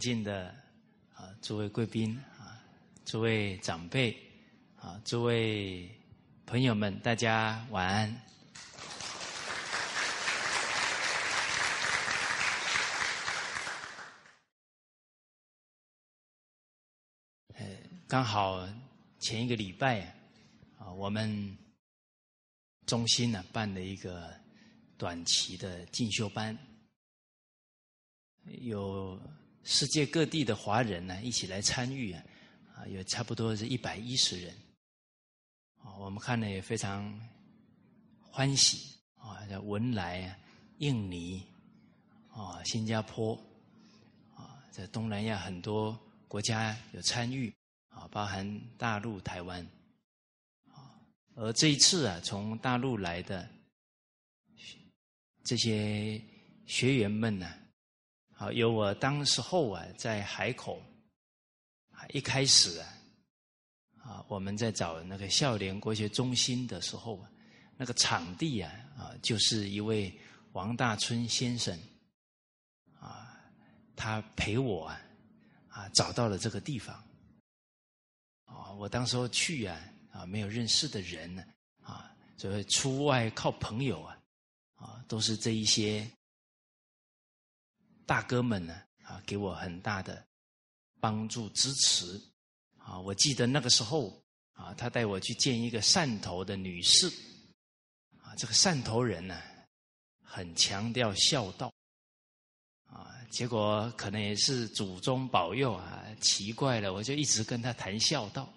尊敬的啊诸位贵宾啊，诸位长辈啊，诸位朋友们，大家晚安。呃，刚好前一个礼拜啊，我们中心呢办了一个短期的进修班，有。世界各地的华人呢，一起来参与啊，啊，有差不多是一百一十人，啊，我们看了也非常欢喜啊，在文莱、印尼、啊，新加坡，啊，在东南亚很多国家有参与啊，包含大陆、台湾，啊，而这一次啊，从大陆来的这些学员们呢。有我当时候啊，在海口，啊，一开始啊，啊，我们在找那个孝廉国学中心的时候啊，那个场地啊，啊，就是一位王大春先生，啊，他陪我啊，啊，找到了这个地方，啊，我当时候去啊，啊，没有认识的人呢，啊，所以出外靠朋友啊，啊，都是这一些。大哥们呢啊，给我很大的帮助支持啊！我记得那个时候啊，他带我去见一个汕头的女士啊，这个汕头人呢很强调孝道啊，结果可能也是祖宗保佑啊，奇怪了，我就一直跟他谈孝道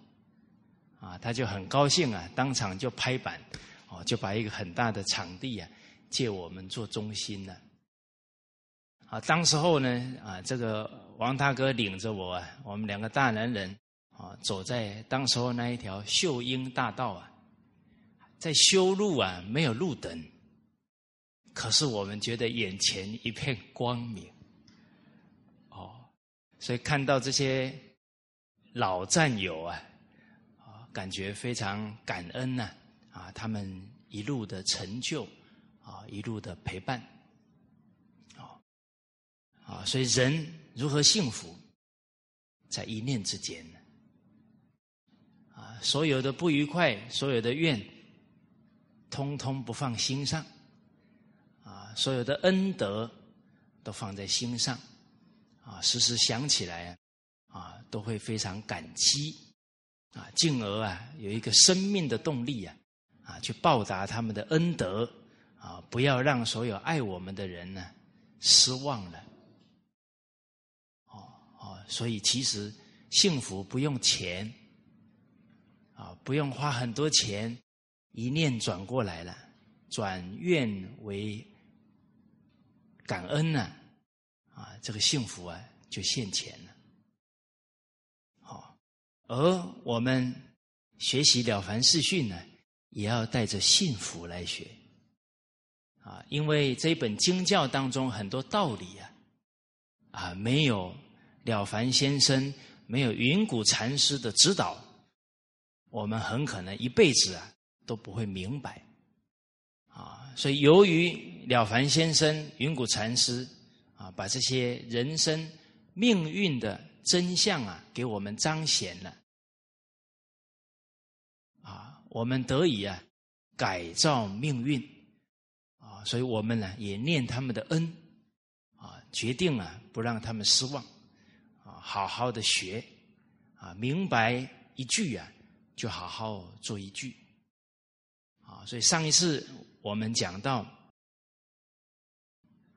啊，他就很高兴啊，当场就拍板哦，就把一个很大的场地啊借我们做中心了。啊，啊当时候呢，啊，这个王大哥领着我，啊，我们两个大男人啊，走在当时候那一条秀英大道啊，在修路啊，没有路灯，可是我们觉得眼前一片光明，哦，所以看到这些老战友啊，啊，感觉非常感恩呐，啊，他们一路的成就，啊，一路的陪伴。啊，所以人如何幸福，在一念之间呢？啊，所有的不愉快，所有的怨，通通不放心上，啊，所有的恩德都放在心上，啊，时时想起来，啊，都会非常感激，啊，进而啊，有一个生命的动力啊，啊，去报答他们的恩德，啊，不要让所有爱我们的人呢失望了。所以，其实幸福不用钱啊，不用花很多钱，一念转过来了，转愿为感恩呢，啊，这个幸福啊就现前了。好，而我们学习了凡四训呢，也要带着幸福来学啊，因为这一本经教当中很多道理啊，啊没有。了凡先生没有云谷禅师的指导，我们很可能一辈子啊都不会明白啊。所以，由于了凡先生、云谷禅师啊，把这些人生命运的真相啊给我们彰显了啊，我们得以啊改造命运啊。所以我们呢也念他们的恩啊，决定啊不让他们失望。好好的学，啊，明白一句啊，就好好做一句，啊，所以上一次我们讲到，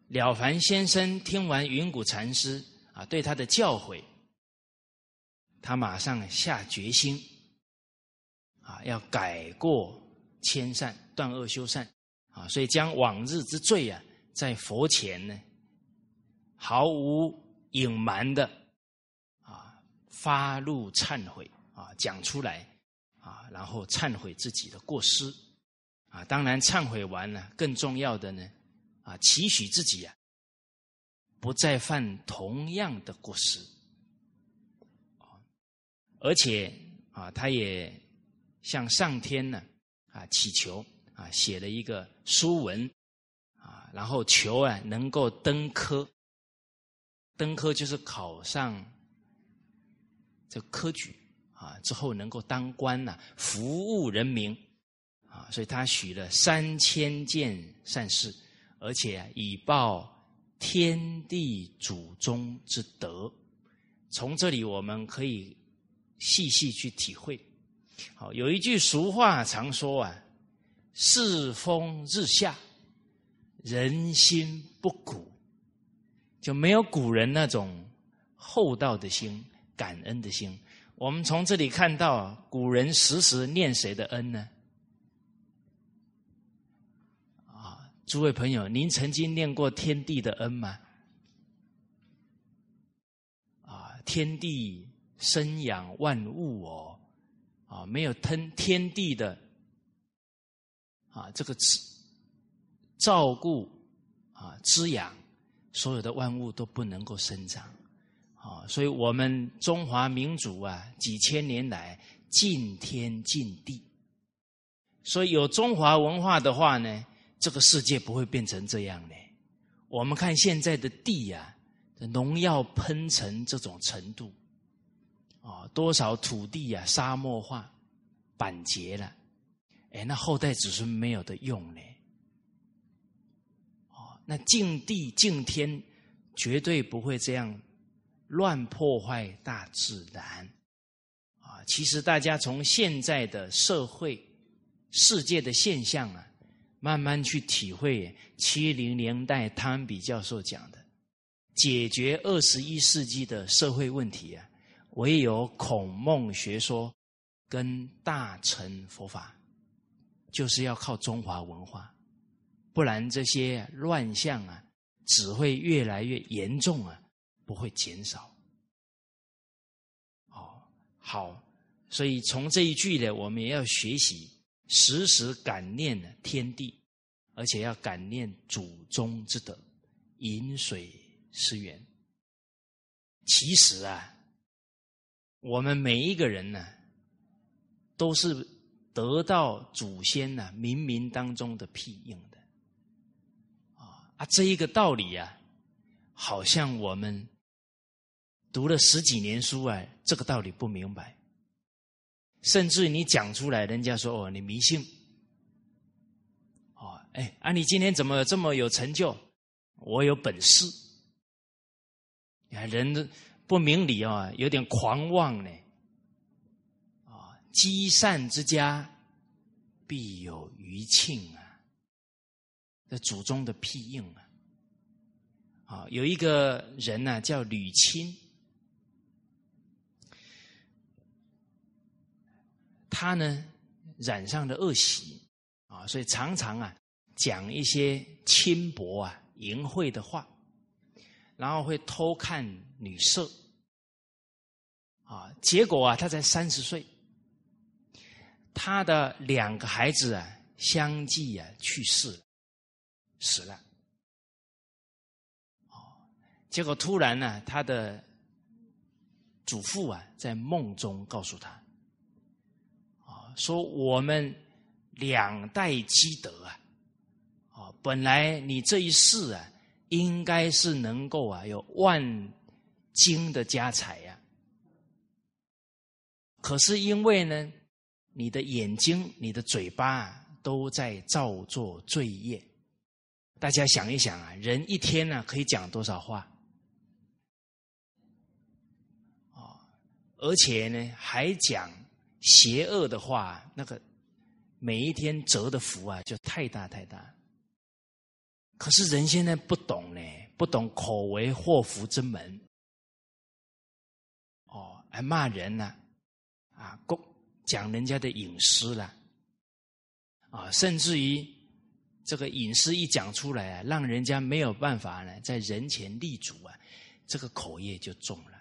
了凡先生听完云谷禅师啊对他的教诲，他马上下决心，啊，要改过迁善，断恶修善，啊，所以将往日之罪啊，在佛前呢，毫无隐瞒的。发怒忏悔啊，讲出来啊，然后忏悔自己的过失啊。当然，忏悔完了，更重要的呢啊，期许自己啊，不再犯同样的过失啊。而且啊，他也向上天呢啊祈求啊，写了一个书文啊，然后求啊能够登科登科就是考上这科举啊，之后能够当官呐，服务人民啊，所以他许了三千件善事，而且以报天地祖宗之德。从这里我们可以细细去体会。好，有一句俗话常说啊：“世风日下，人心不古。”就没有古人那种厚道的心、感恩的心。我们从这里看到，古人时时念谁的恩呢？啊，诸位朋友，您曾经念过天地的恩吗？啊，天地生养万物哦，啊，没有天天地的啊，这个照顾啊，滋养。所有的万物都不能够生长，啊，所以我们中华民族啊，几千年来敬天敬地，所以有中华文化的话呢，这个世界不会变成这样的。我们看现在的地呀，农药喷成这种程度，啊，多少土地呀沙漠化、板结了，哎，那后代子孙没有的用呢。那敬地敬天，绝对不会这样乱破坏大自然啊！其实大家从现在的社会、世界的现象啊，慢慢去体会七零年代汤比教授讲的，解决二十一世纪的社会问题啊，唯有孔孟学说跟大乘佛法，就是要靠中华文化。不然这些乱象啊，只会越来越严重啊，不会减少。哦，好，所以从这一句呢，我们也要学习时时感念天地，而且要感念祖宗之德，饮水思源。其实啊，我们每一个人呢，都是得到祖先呢冥冥当中的庇应的。啊，这一个道理啊，好像我们读了十几年书啊，这个道理不明白。甚至你讲出来，人家说：“哦，你迷信。”哦，哎，啊，你今天怎么这么有成就？我有本事。你看，人不明理啊，有点狂妄呢。啊，积善之家，必有余庆啊。的祖宗的庇应啊，啊，有一个人呢叫吕钦，他呢染上了恶习啊，所以常常啊讲一些轻薄啊淫秽的话，然后会偷看女色啊，结果啊他才三十岁，他的两个孩子啊相继啊去世了。死了，哦，结果突然呢，他的祖父啊，在梦中告诉他，说我们两代积德啊，啊，本来你这一世啊，应该是能够啊有万金的家财呀，可是因为呢，你的眼睛、你的嘴巴都在造作罪业。大家想一想啊，人一天呢可以讲多少话？哦，而且呢还讲邪恶的话，那个每一天折的福啊就太大太大。可是人现在不懂呢，不懂口为祸福之门。哦，还骂人呢，啊，公讲人家的隐私了，啊，甚至于。这个隐私一讲出来啊，让人家没有办法呢，在人前立足啊，这个口业就重了。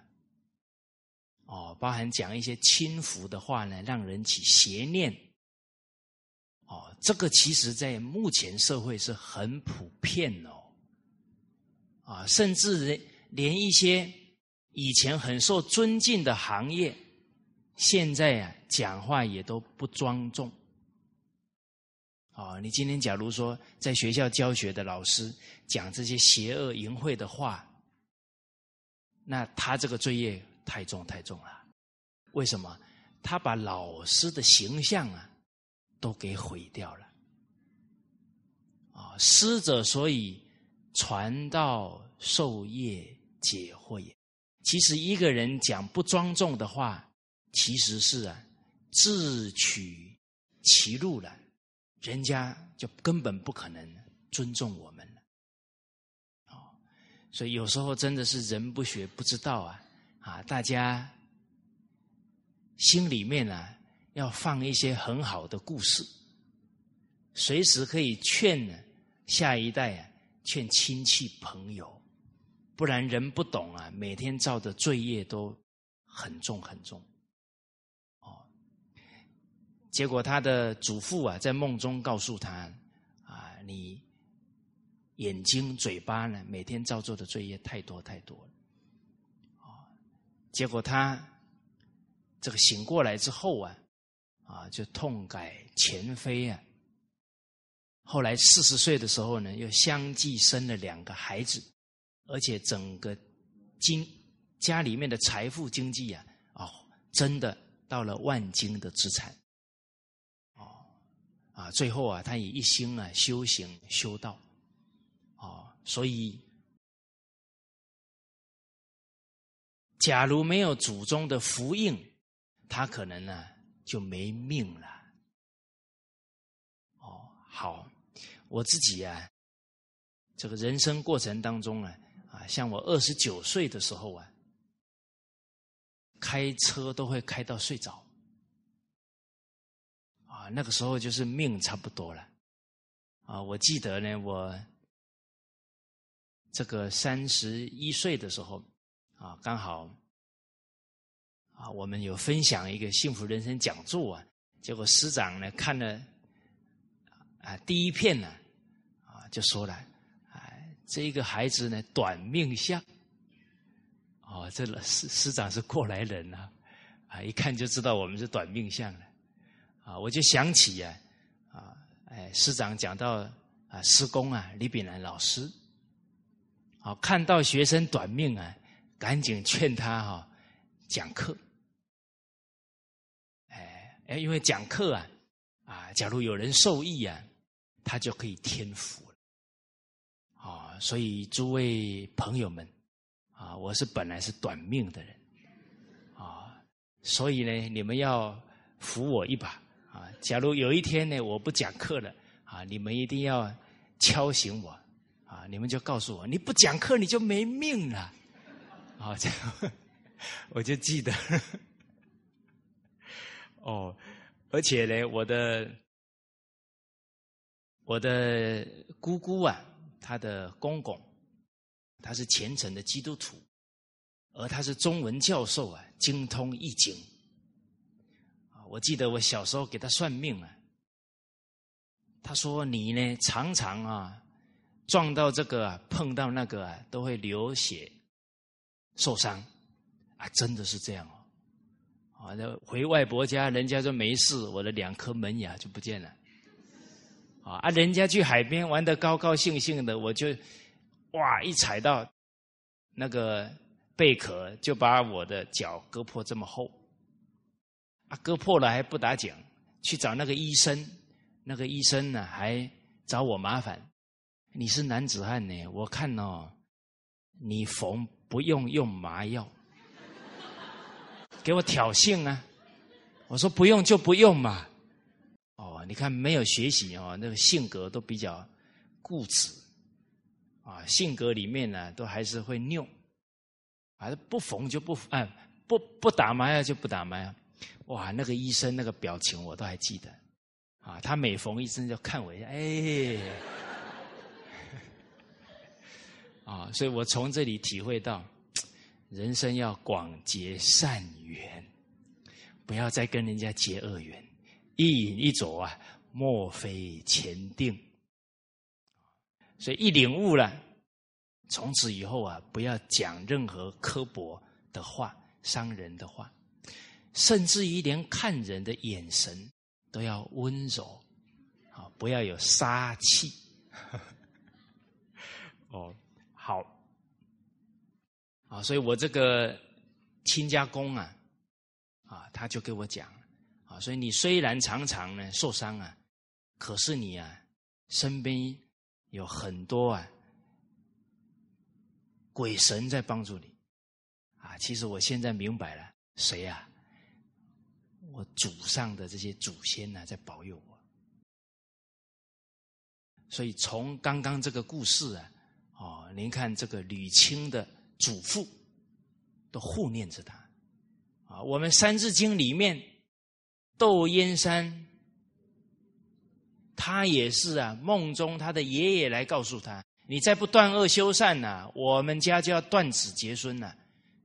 哦，包含讲一些轻浮的话呢，让人起邪念。哦，这个其实在目前社会是很普遍哦。啊，甚至连一些以前很受尊敬的行业，现在啊讲话也都不庄重。啊，你今天假如说在学校教学的老师讲这些邪恶淫秽的话，那他这个罪业太重太重了。为什么？他把老师的形象啊，都给毁掉了。啊，师者，所以传道授业解惑也。其实一个人讲不庄重的话，其实是啊，自取其路了，人家就根本不可能尊重我们了。哦，所以有时候真的是人不学不知道啊，啊，大家心里面呢要放一些很好的故事，随时可以劝呢。下一代啊，劝亲戚朋友，不然人不懂啊，每天造的罪业都很重很重。哦，结果他的祖父啊，在梦中告诉他啊，你眼睛、嘴巴呢，每天造作的罪业太多太多了。结果他这个醒过来之后啊，啊，就痛改前非啊。后来四十岁的时候呢，又相继生了两个孩子，而且整个经家里面的财富经济啊，哦，真的到了万金的资产，哦，啊，最后啊，他以一心啊修行修道，哦，所以，假如没有祖宗的福应，他可能呢就没命了。哦，好。我自己啊，这个人生过程当中啊，啊，像我二十九岁的时候啊，开车都会开到睡着，啊，那个时候就是命差不多了，啊，我记得呢，我这个三十一岁的时候，啊，刚好，啊，我们有分享一个幸福人生讲座啊，结果师长呢看了。啊，第一片呢，啊，就说了，哎，这个孩子呢，短命相，哦，这师师长是过来人啊，啊，一看就知道我们是短命相了，啊，我就想起呀，啊，哎，师长讲到啊，师公啊，李炳南老师，好，看到学生短命啊，赶紧劝他哈，讲课，哎哎，因为讲课啊，啊，假如有人受益啊。他就可以天福了，啊！所以诸位朋友们，啊，我是本来是短命的人，啊，所以呢，你们要扶我一把，啊！假如有一天呢，我不讲课了，啊，你们一定要敲醒我，啊，你们就告诉我，你不讲课你就没命了，好，这样我就记得，哦，而且呢，我的。我的姑姑啊，她的公公，他是虔诚的基督徒，而他是中文教授啊，精通易经。我记得我小时候给他算命啊，他说你呢常常啊撞到这个啊碰到那个啊都会流血受伤，啊真的是这样哦，啊那回外婆家人家说没事，我的两颗门牙就不见了。啊！人家去海边玩的高高兴兴的，我就哇一踩到那个贝壳，就把我的脚割破这么厚。啊，割破了还不打紧，去找那个医生，那个医生呢还找我麻烦。你是男子汉呢，我看哦，你缝不用用麻药，给我挑衅啊！我说不用就不用嘛。哦你看，没有学习哦，那个性格都比较固执啊，性格里面呢，都还是会拗，还是不缝就不哎，不不打麻药就不打麻药。哇，那个医生那个表情我都还记得啊，他每缝一针就看我一下，哎，啊，所以我从这里体会到，人生要广结善缘，不要再跟人家结恶缘。一饮一走啊，莫非前定。所以一领悟了，从此以后啊，不要讲任何刻薄的话、伤人的话，甚至于连看人的眼神都要温柔，啊，不要有杀气。哦，好，啊，所以我这个亲家公啊，啊，他就给我讲啊，所以你虽然常常呢受伤啊，可是你啊身边有很多啊鬼神在帮助你啊。其实我现在明白了，谁啊？我祖上的这些祖先呢，在保佑我。所以从刚刚这个故事啊，哦，您看这个吕青的。祖父都护念着他啊！我们《三字经》里面，窦燕山，他也是啊。梦中他的爷爷来告诉他：“你再不断恶修善呐，我们家就要断子绝孙了。”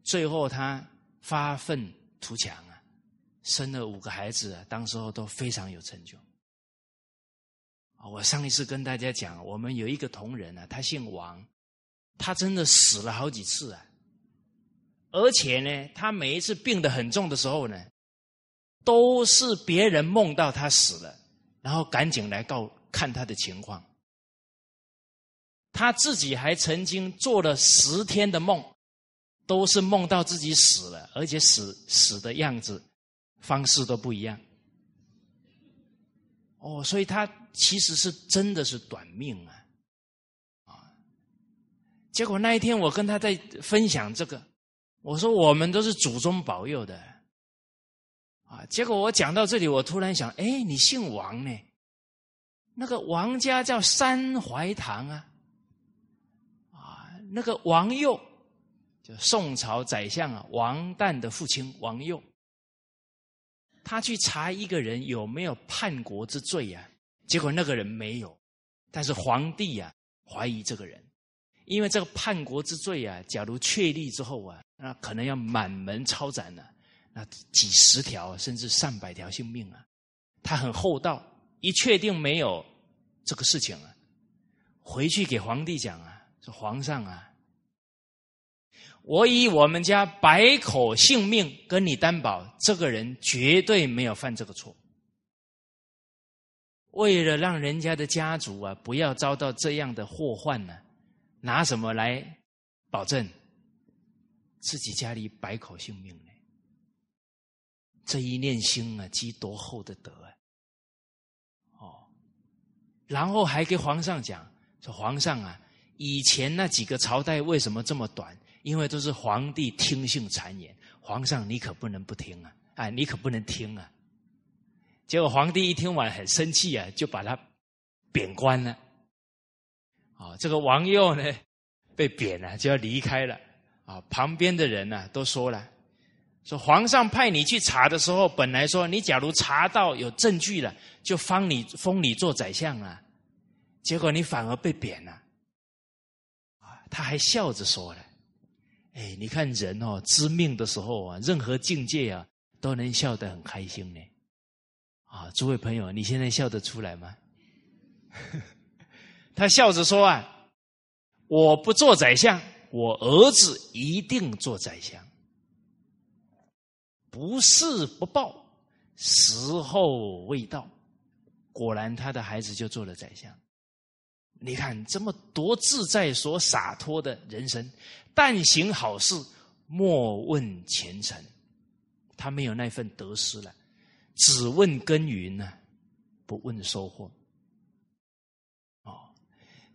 最后他发愤图强啊，生了五个孩子啊，当时候都非常有成就。啊，我上一次跟大家讲，我们有一个同仁啊，他姓王。他真的死了好几次啊！而且呢，他每一次病得很重的时候呢，都是别人梦到他死了，然后赶紧来告看他的情况。他自己还曾经做了十天的梦，都是梦到自己死了，而且死死的样子、方式都不一样。哦，所以他其实是真的是短命啊！啊结果那一天，我跟他在分享这个，我说我们都是祖宗保佑的，啊！结果我讲到这里，我突然想，哎，你姓王呢？那个王家叫三槐堂啊，啊，那个王佑，就宋朝宰相啊，王旦的父亲王佑，他去查一个人有没有叛国之罪呀？结果那个人没有，但是皇帝呀怀疑这个人。因为这个叛国之罪啊，假如确立之后啊，那可能要满门抄斩了，那几十条甚至上百条性命啊。他很厚道，一确定没有这个事情啊，回去给皇帝讲啊，说皇上啊，我以我们家百口性命跟你担保，这个人绝对没有犯这个错。为了让人家的家族啊不要遭到这样的祸患呢。拿什么来保证自己家里百口性命呢？这一念心啊，积多厚的德啊！哦，然后还给皇上讲说：“皇上啊，以前那几个朝代为什么这么短？因为都是皇帝听信谗言。皇上你可不能不听啊！哎，你可不能听啊！”结果皇帝一听完很生气啊，就把他贬官了。啊，这个王佑呢，被贬了，就要离开了。啊，旁边的人呢，都说了，说皇上派你去查的时候，本来说你假如查到有证据了，就封你封你做宰相了，结果你反而被贬了。啊，他还笑着说了，哎，你看人哦，知命的时候啊，任何境界啊，都能笑得很开心呢。啊，诸位朋友，你现在笑得出来吗？他笑着说：“啊，我不做宰相，我儿子一定做宰相。不是不报，时候未到。果然，他的孩子就做了宰相。你看，这么多自在、所洒脱的人生，但行好事，莫问前程。他没有那份得失了，只问耕耘呢，不问收获。”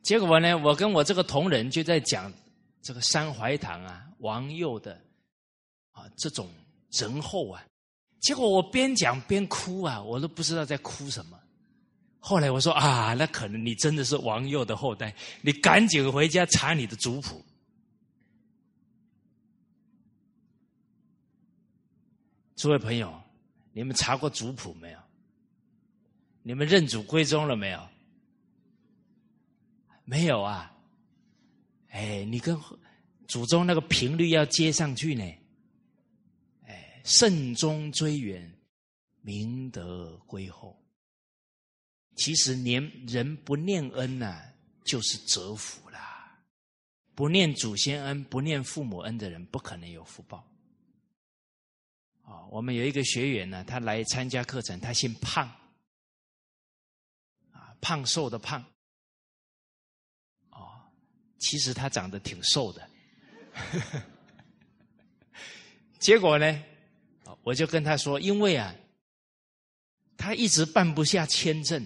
结果呢，我跟我这个同仁就在讲这个三槐堂啊，王佑的啊这种仁厚啊。结果我边讲边哭啊，我都不知道在哭什么。后来我说啊，那可能你真的是王佑的后代，你赶紧回家查你的族谱。诸位朋友，你们查过族谱没有？你们认祖归宗了没有？没有啊，哎，你跟祖宗那个频率要接上去呢，哎，慎终追远，明德归厚。其实念人不念恩呐，就是折福啦。不念祖先恩，不念父母恩的人，不可能有福报。啊，我们有一个学员呢，他来参加课程，他姓胖，啊，胖瘦的胖。哦其实他长得挺瘦的，结果呢，我就跟他说，因为啊，他一直办不下签证，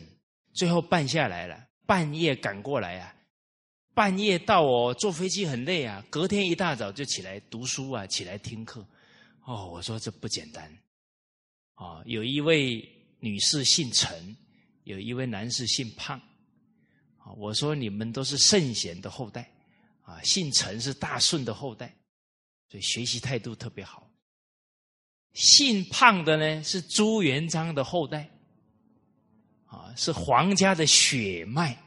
最后办下来了，半夜赶过来啊，半夜到哦，坐飞机很累啊，隔天一大早就起来读书啊，起来听课。哦，我说这不简单。啊，有一位女士姓陈，有一位男士姓胖。啊，我说你们都是圣贤的后代，啊，姓陈是大顺的后代，所以学习态度特别好。姓胖的呢是朱元璋的后代，啊，是皇家的血脉。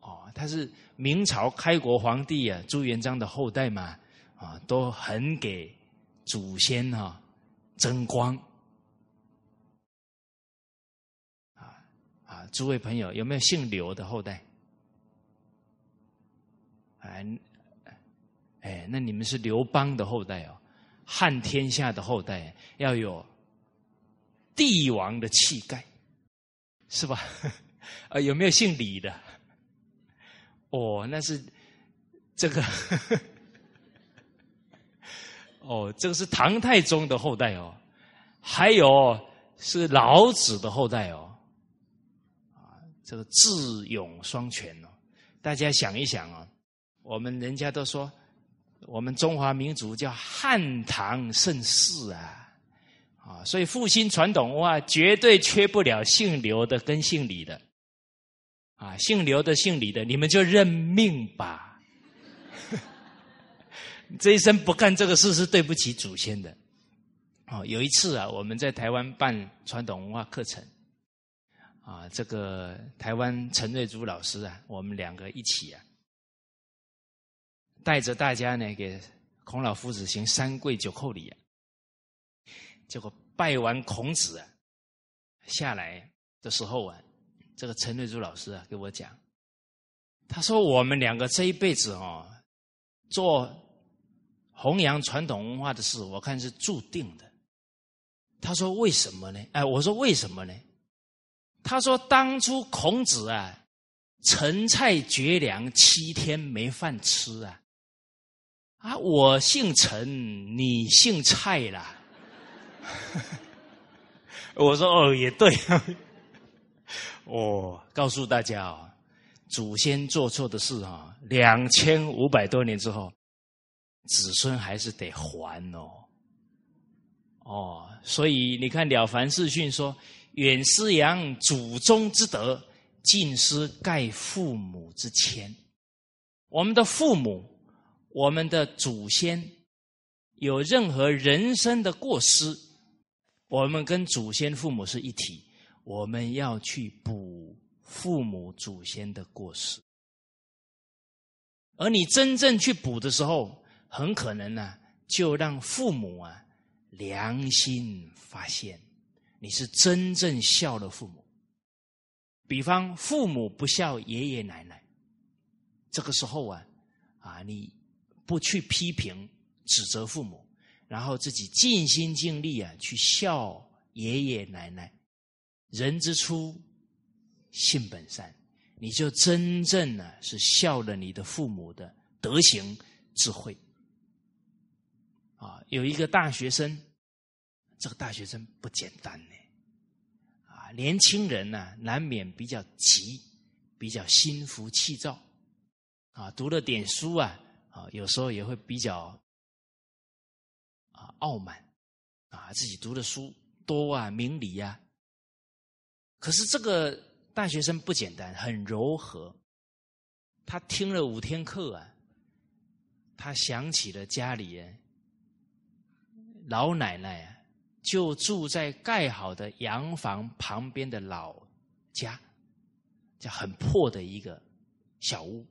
哦，他是明朝开国皇帝啊，朱元璋的后代嘛，啊，都很给祖先哈。争光啊啊！诸位朋友，有没有姓刘的后代？哎哎，那你们是刘邦的后代哦，汉天下的后代，要有帝王的气概，是吧？啊，有没有姓李的？哦，那是这个。哦，这个是唐太宗的后代哦，还有是老子的后代哦，啊，这个智勇双全哦。大家想一想啊，我们人家都说，我们中华民族叫汉唐盛世啊，啊，所以复兴传统文化绝对缺不了姓刘的跟姓李的，啊，姓刘的姓李的，你们就认命吧。这一生不干这个事是对不起祖先的。哦，有一次啊，我们在台湾办传统文化课程，啊，这个台湾陈瑞珠老师啊，我们两个一起啊，带着大家呢给孔老夫子行三跪九叩礼啊。结果拜完孔子啊，下来的时候啊，这个陈瑞珠老师啊给我讲，他说我们两个这一辈子哦，做。弘扬传统文化的事，我看是注定的。他说：“为什么呢？”哎，我说：“为什么呢？”他说：“当初孔子啊，陈蔡绝粮七天没饭吃啊，啊，我姓陈，你姓蔡啦。我说：“哦，也对。哦，告诉大家哦，祖先做错的事啊，两千五百多年之后。”子孙还是得还哦，哦，所以你看《了凡四训》说：“远思扬祖宗之德，近思盖父母之谦。”我们的父母，我们的祖先，有任何人生的过失，我们跟祖先父母是一体，我们要去补父母祖先的过失。而你真正去补的时候，很可能呢，就让父母啊良心发现，你是真正孝的父母。比方父母不孝爷爷奶奶，这个时候啊，啊你不去批评指责父母，然后自己尽心尽力啊去孝爷爷奶奶。人之初，性本善，你就真正呢是孝了你的父母的德行智慧。啊，有一个大学生，这个大学生不简单呢。啊，年轻人呢，难免比较急，比较心浮气躁。啊，读了点书啊，啊，有时候也会比较傲慢，啊，自己读的书多啊，明理呀。可是这个大学生不简单，很柔和。他听了五天课啊，他想起了家里人。老奶奶啊，就住在盖好的洋房旁边的老家，叫很破的一个小屋，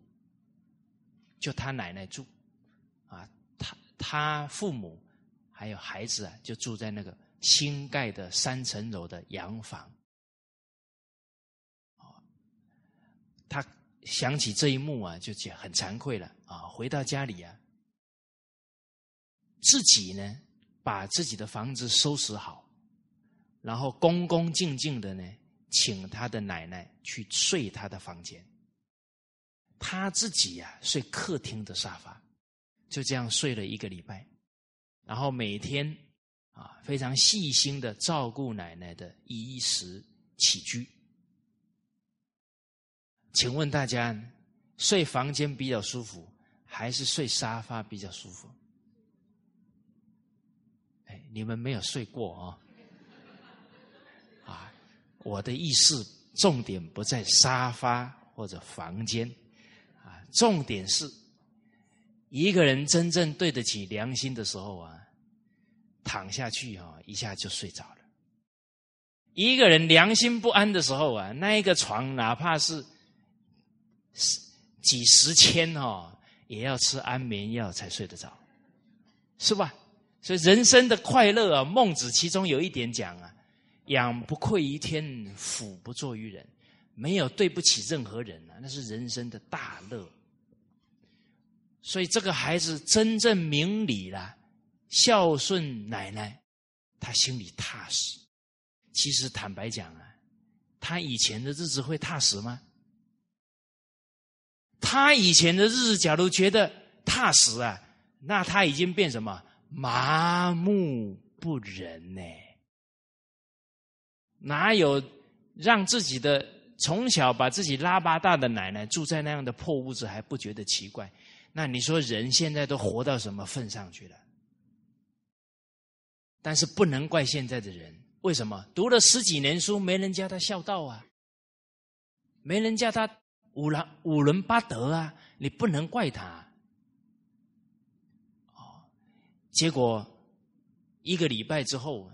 就他奶奶住，啊，他他父母还有孩子啊，就住在那个新盖的三层楼的洋房。他想起这一幕啊，就觉很惭愧了啊，回到家里啊，自己呢。把自己的房子收拾好，然后恭恭敬敬的呢，请他的奶奶去睡他的房间。他自己呀睡客厅的沙发，就这样睡了一个礼拜。然后每天啊非常细心的照顾奶奶的衣食起居。请问大家，睡房间比较舒服，还是睡沙发比较舒服？哎，你们没有睡过啊？啊，我的意思，重点不在沙发或者房间，啊，重点是一个人真正对得起良心的时候啊，躺下去啊，一下就睡着了。一个人良心不安的时候啊，那一个床哪怕是十。几十千哦，也要吃安眠药才睡得着，是吧？所以人生的快乐啊，孟子其中有一点讲啊：“养不愧于天，俯不作于人。”没有对不起任何人啊，那是人生的大乐。所以这个孩子真正明理了，孝顺奶奶，他心里踏实。其实坦白讲啊，他以前的日子会踏实吗？他以前的日子，假如觉得踏实啊，那他已经变什么麻木不仁呢？哪有让自己的从小把自己拉巴大的奶奶住在那样的破屋子还不觉得奇怪？那你说人现在都活到什么份上去了？但是不能怪现在的人，为什么读了十几年书，没人教他孝道啊？没人教他。五伦五伦八德啊，你不能怪他。哦，结果一个礼拜之后，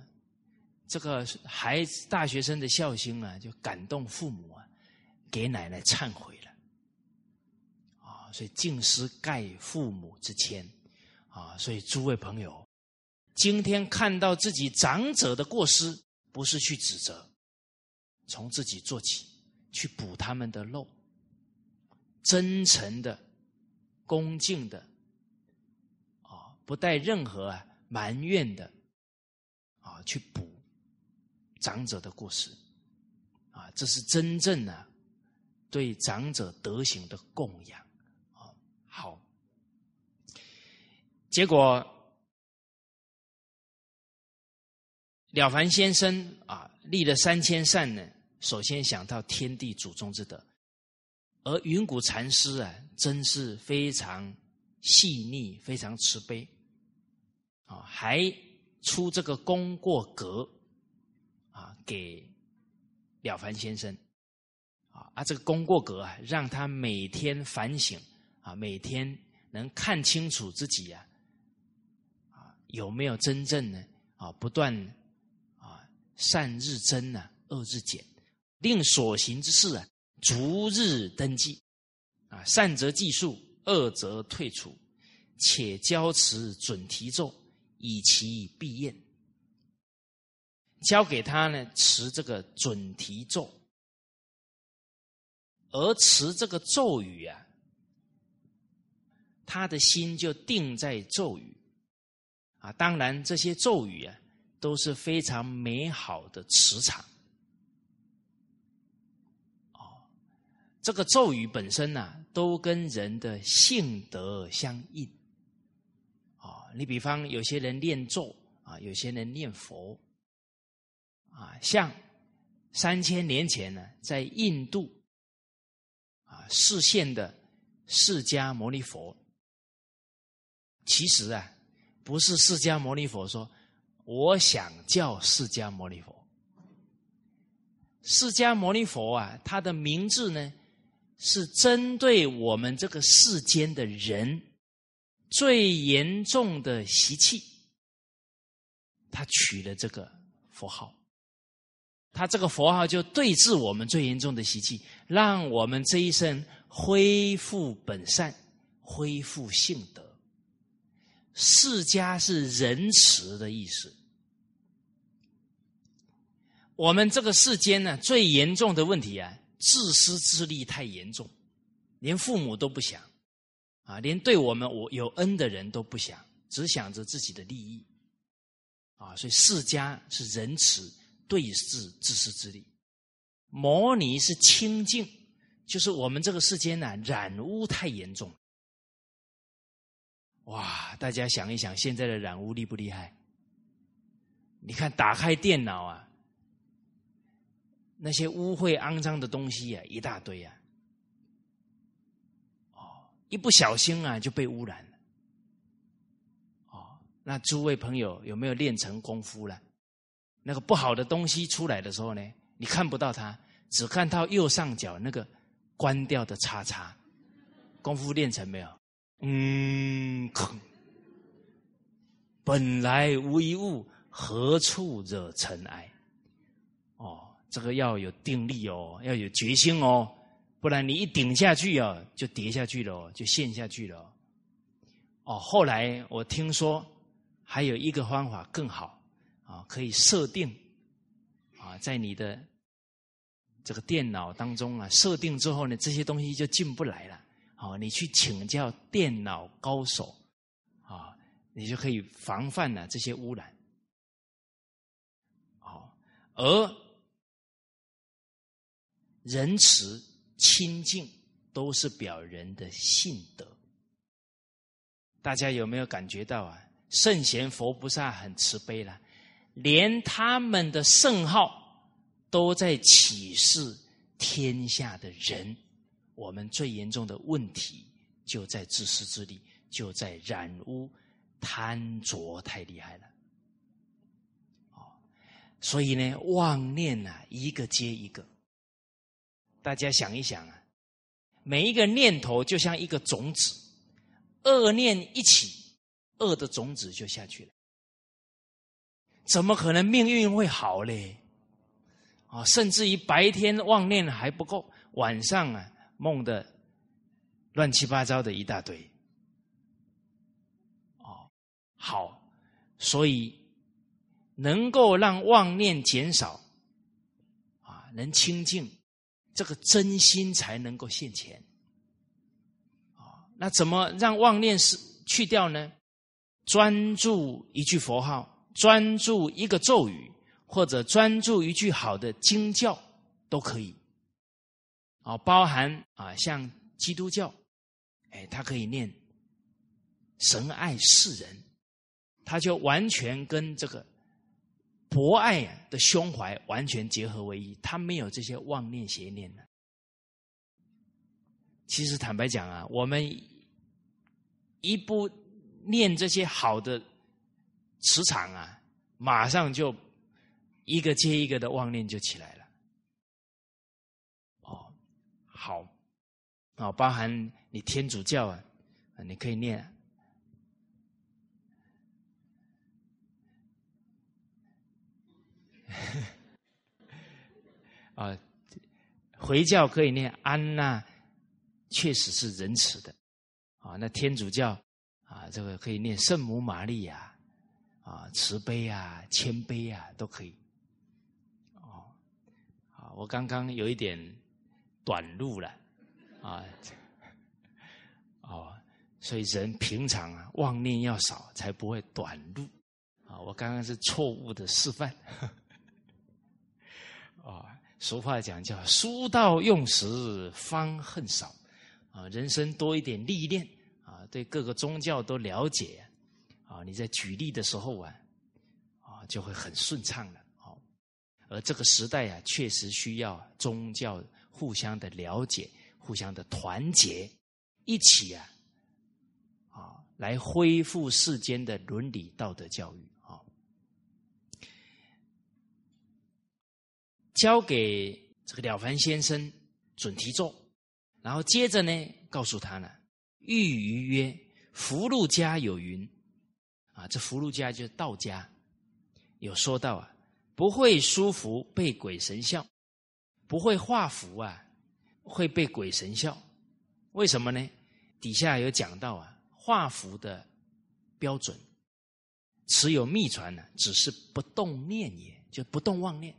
这个孩子大学生的孝心啊，就感动父母啊，给奶奶忏悔了。啊，所以敬师盖父母之谦。啊，所以诸位朋友，今天看到自己长者的过失，不是去指责，从自己做起，去补他们的漏。真诚的、恭敬的，啊，不带任何埋怨的，啊，去补长者的过失，啊，这是真正的对长者德行的供养，啊，好。结果了凡先生啊，立了三千善呢，首先想到天地祖宗之德。而云谷禅师啊，真是非常细腻，非常慈悲，啊，还出这个功过格，啊，给了凡先生，啊，啊，这个功过格啊，让他每天反省，啊，每天能看清楚自己呀，啊，有没有真正呢？啊，不断，善日增呢，恶日减，令所行之事啊。逐日登记，啊，善则计数，恶则退出，且教持准提咒，以其必验。教给他呢，持这个准提咒，而持这个咒语啊，他的心就定在咒语，啊，当然这些咒语啊，都是非常美好的磁场。哦这个咒语本身呢，都跟人的性德相应。啊，你比方有些人念咒啊，有些人念佛，啊，像三千年前呢，在印度啊示现的释迦牟尼佛，其实啊，不是释迦牟尼佛说我想叫释迦牟尼佛，释迦牟尼佛啊，他的名字呢？是针对我们这个世间的人最严重的习气，他取了这个佛号，他这个佛号就对治我们最严重的习气，让我们这一生恢复本善，恢复性德。释迦是仁慈的意思。我们这个世间呢，最严重的问题啊。自私自利太严重，连父母都不想，啊，连对我们我有恩的人都不想，只想着自己的利益，啊，所以释迦是仁慈对治自私自利，摩尼是清净，就是我们这个世间呢染污太严重，哇！大家想一想，现在的染污厉不厉害？你看，打开电脑啊，那些污秽肮脏的东西啊，一大堆啊。哦，一不小心啊，就被污染了。哦，那诸位朋友有没有练成功夫了？那个不好的东西出来的时候呢，你看不到它，只看到右上角那个关掉的叉叉。功夫练成没有？嗯，本来无一物，何处惹尘埃？哦，这个要有定力哦，要有决心哦，不然你一顶下去啊，就跌下去了，就陷下去了。哦，后来我听说还有一个方法更好啊，可以设定啊，在你的这个电脑当中啊，设定之后呢，这些东西就进不来了。好，你去请教电脑高手，啊，你就可以防范了这些污染。好，而仁慈、清净都是表人的性德。大家有没有感觉到啊？圣贤佛菩萨很慈悲了，连他们的圣号都在启示天下的人。我们最严重的问题就在自私自利，就在染污、贪着太厉害了。哦，所以呢，妄念啊，一个接一个。大家想一想啊，每一个念头就像一个种子，恶念一起，恶的种子就下去了。怎么可能命运会好嘞？啊，甚至于白天妄念还不够，晚上啊。梦的乱七八糟的一大堆，哦，好，所以能够让妄念减少，啊，能清净，这个真心才能够现前，啊，那怎么让妄念是去掉呢？专注一句佛号，专注一个咒语，或者专注一句好的经教，都可以。啊，包含啊，像基督教，哎，他可以念神爱世人，他就完全跟这个博爱的胸怀完全结合为一，他没有这些妄念邪念的。其实坦白讲啊，我们一不念这些好的磁场啊，马上就一个接一个的妄念就起来了。好，啊，包含你天主教啊，你可以念啊，回教可以念安娜，确实是仁慈的啊。那天主教啊，这个可以念圣母玛利亚啊，慈悲啊，谦卑啊，都可以。哦，啊，我刚刚有一点。短路了，啊，哦，所以人平常啊，妄念要少，才不会短路。啊，我刚刚是错误的示范。啊，俗话讲叫“书到用时方恨少”，啊，人生多一点历练，啊，对各个宗教都了解，啊，你在举例的时候啊，啊，就会很顺畅了。好，而这个时代啊，确实需要宗教。互相的了解，互相的团结，一起啊，啊，来恢复世间的伦理道德教育啊。交给这个了凡先生准提咒，然后接着呢，告诉他呢，欲于曰：福禄家有云啊，这福禄家就是道家，有说到啊，不会舒服被鬼神笑。不会画符啊，会被鬼神笑，为什么呢？底下有讲到啊，画符的标准，持有秘传呢，只是不动念也，就不动妄念。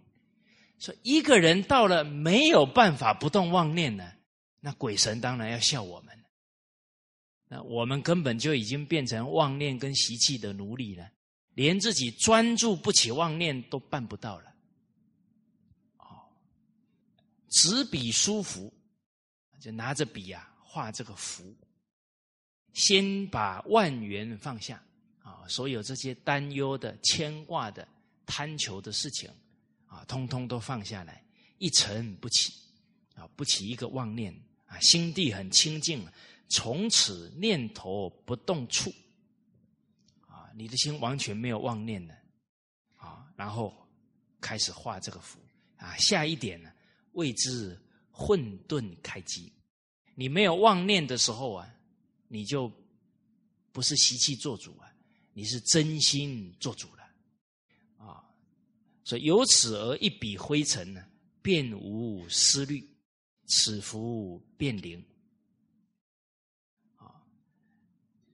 说一个人到了没有办法不动妄念呢，那鬼神当然要笑我们。那我们根本就已经变成妄念跟习气的奴隶了，连自己专注不起妄念都办不到了。哦执笔书符，就拿着笔啊画这个符，先把万缘放下啊，所有这些担忧的、牵挂的、贪求的事情啊，通通都放下来，一尘不起啊，不起一个妄念啊，心地很清净，从此念头不动处啊，你的心完全没有妄念了啊，然后开始画这个符啊，下一点呢，谓之混沌开机。你没有妄念的时候啊，你就不是习气做主啊，你是真心做主了啊。所以由此而一笔灰尘呢，便无思虑，此福便灵啊。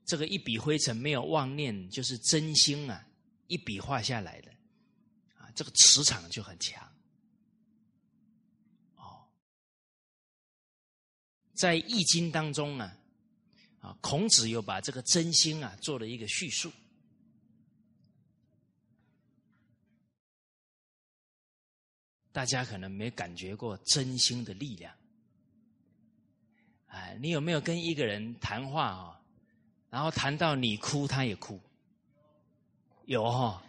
这个一笔灰尘没有妄念，就是真心啊，一笔画下来的啊，这个磁场就很强。在《易经》当中啊，啊，孔子又把这个真心啊做了一个叙述。大家可能没感觉过真心的力量。哎，你有没有跟一个人谈话啊？然后谈到你哭，他也哭，有哈？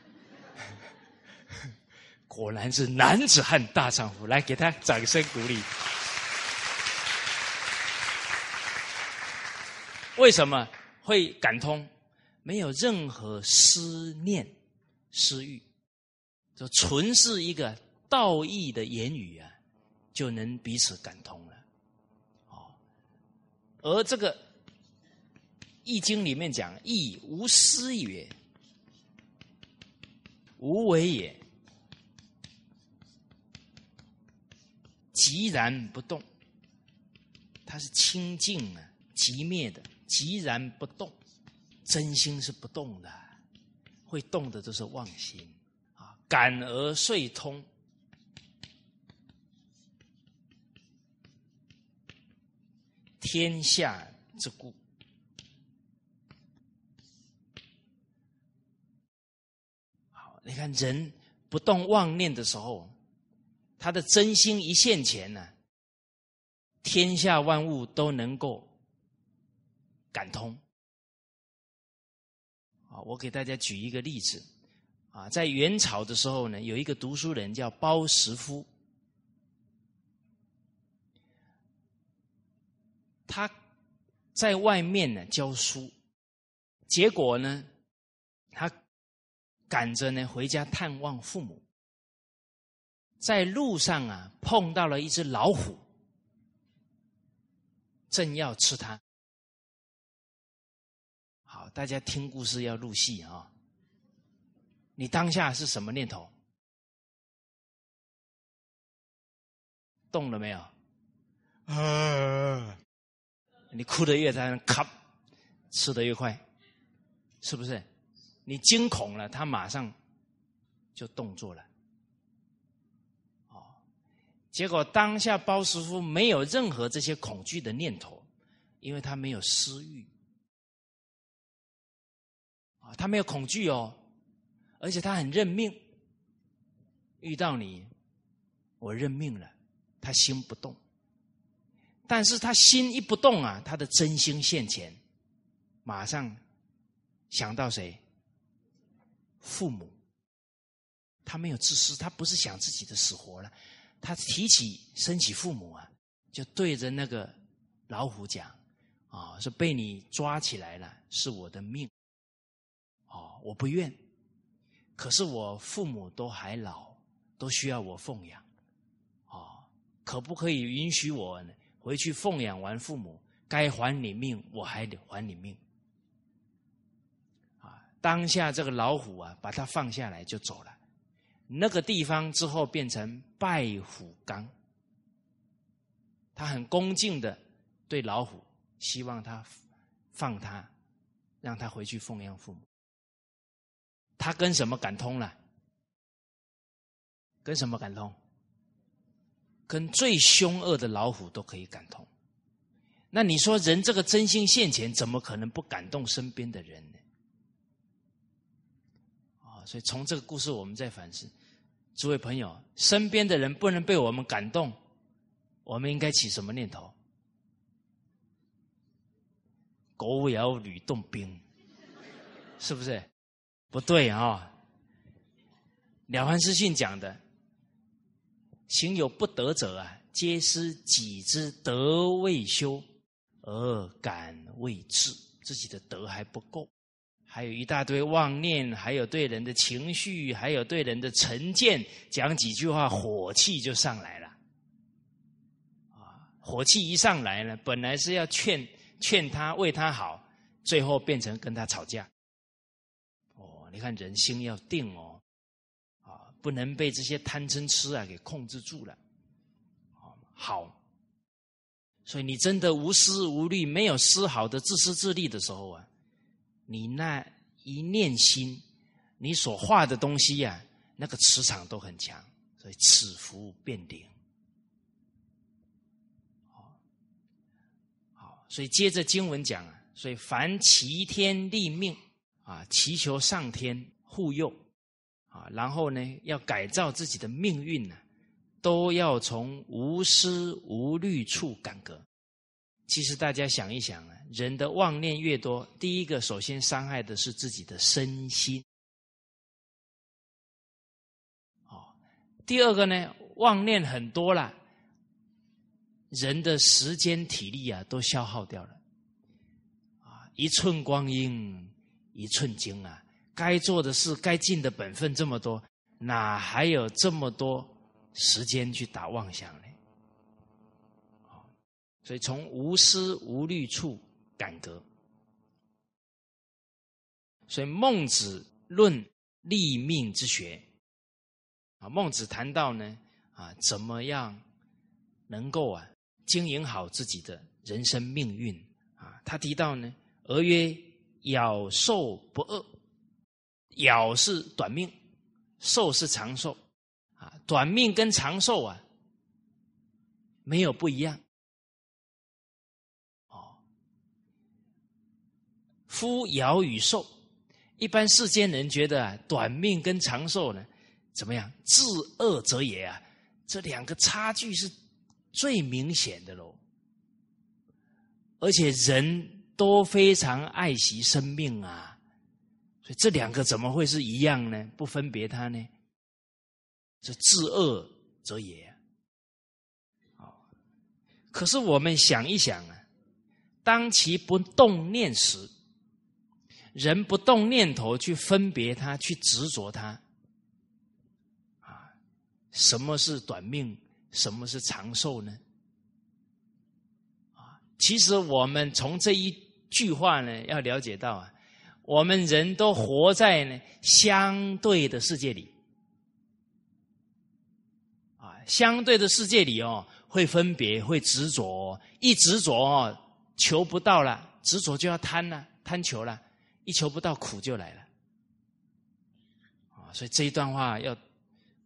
果然是男子汉大丈夫，来给他掌声鼓励。为什么会感通？没有任何思念、私欲，就纯是一个道义的言语啊，就能彼此感通了。哦，而这个《易经》里面讲：“义无私也，无为也，寂然不动。”它是清净啊，寂灭的。寂然不动，真心是不动的，会动的都是妄心啊！感而遂通，天下之故。好，你看人不动妄念的时候，他的真心一现前呢，天下万物都能够。感通啊！我给大家举一个例子啊，在元朝的时候呢，有一个读书人叫包石夫，他在外面呢教书，结果呢，他赶着呢回家探望父母，在路上啊碰到了一只老虎，正要吃他。大家听故事要入戏啊！你当下是什么念头？动了没有？啊！你哭得越惨，咔，吃的越快，是不是？你惊恐了，他马上就动作了。哦，结果当下包师傅没有任何这些恐惧的念头，因为他没有私欲。啊，他没有恐惧哦，而且他很认命。遇到你，我认命了。他心不动，但是他心一不动啊，他的真心现前，马上想到谁？父母。他没有自私，他不是想自己的死活了。他提起升起父母啊，就对着那个老虎讲：“啊，是被你抓起来了，是我的命。”我不愿，可是我父母都还老，都需要我奉养。哦，可不可以允许我回去奉养完父母，该还你命，我还得还你命。啊，当下这个老虎啊，把它放下来就走了。那个地方之后变成拜虎冈，他很恭敬的对老虎，希望他放他，让他回去奉养父母。他跟什么感通了？跟什么感通？跟最凶恶的老虎都可以感通。那你说人这个真心现前，怎么可能不感动身边的人呢？啊，所以从这个故事，我们在反思：诸位朋友，身边的人不能被我们感动，我们应该起什么念头？狗咬吕洞宾，是不是？不对啊！了凡四训讲的，行有不得者啊，皆失己之德未修，而感未至，自己的德还不够，还有一大堆妄念，还有对人的情绪，还有对人的成见，讲几句话，火气就上来了。啊，火气一上来呢，本来是要劝劝他为他好，最后变成跟他吵架。你看人心要定哦。啊不能被这些贪嗔痴啊给控制住了，好，所以你真的无私无虑、没有丝毫的自私自利的时候啊，你那一念心，你所画的东西呀，那个磁场都很强，所以此福变灵。好，好，所以接着经文讲啊，所以凡齐天立命啊，祈求上天护佑。啊，然后呢，要改造自己的命运呢，都要从无私无虑处改革。其实大家想一想啊，人的妄念越多，第一个首先伤害的是自己的身心。哦，第二个呢，妄念很多了，人的时间体力啊都消耗掉了。啊，一寸光阴一寸金啊。该做的事、该尽的本分这么多，哪还有这么多时间去打妄想呢？所以从无私无虑处改革。所以孟子论立命之学啊，孟子谈到呢啊，怎么样能够啊经营好自己的人生命运啊？他提到呢，而曰：咬寿不饿。咬是短命，寿是长寿，啊，短命跟长寿啊，没有不一样。哦，夫尧与寿，一般世间人觉得，短命跟长寿呢，怎么样？至恶者也啊，这两个差距是最明显的喽。而且人都非常爱惜生命啊。所以这两个怎么会是一样呢？不分别他呢？这自恶则也。啊，可是我们想一想啊，当其不动念时，人不动念头去分别他，去执着他，啊，什么是短命？什么是长寿呢？啊，其实我们从这一句话呢，要了解到啊。我们人都活在呢相对的世界里，啊，相对的世界里哦，会分别，会执着，一执着哦，求不到了，执着就要贪了，贪求了，一求不到，苦就来了，啊，所以这一段话要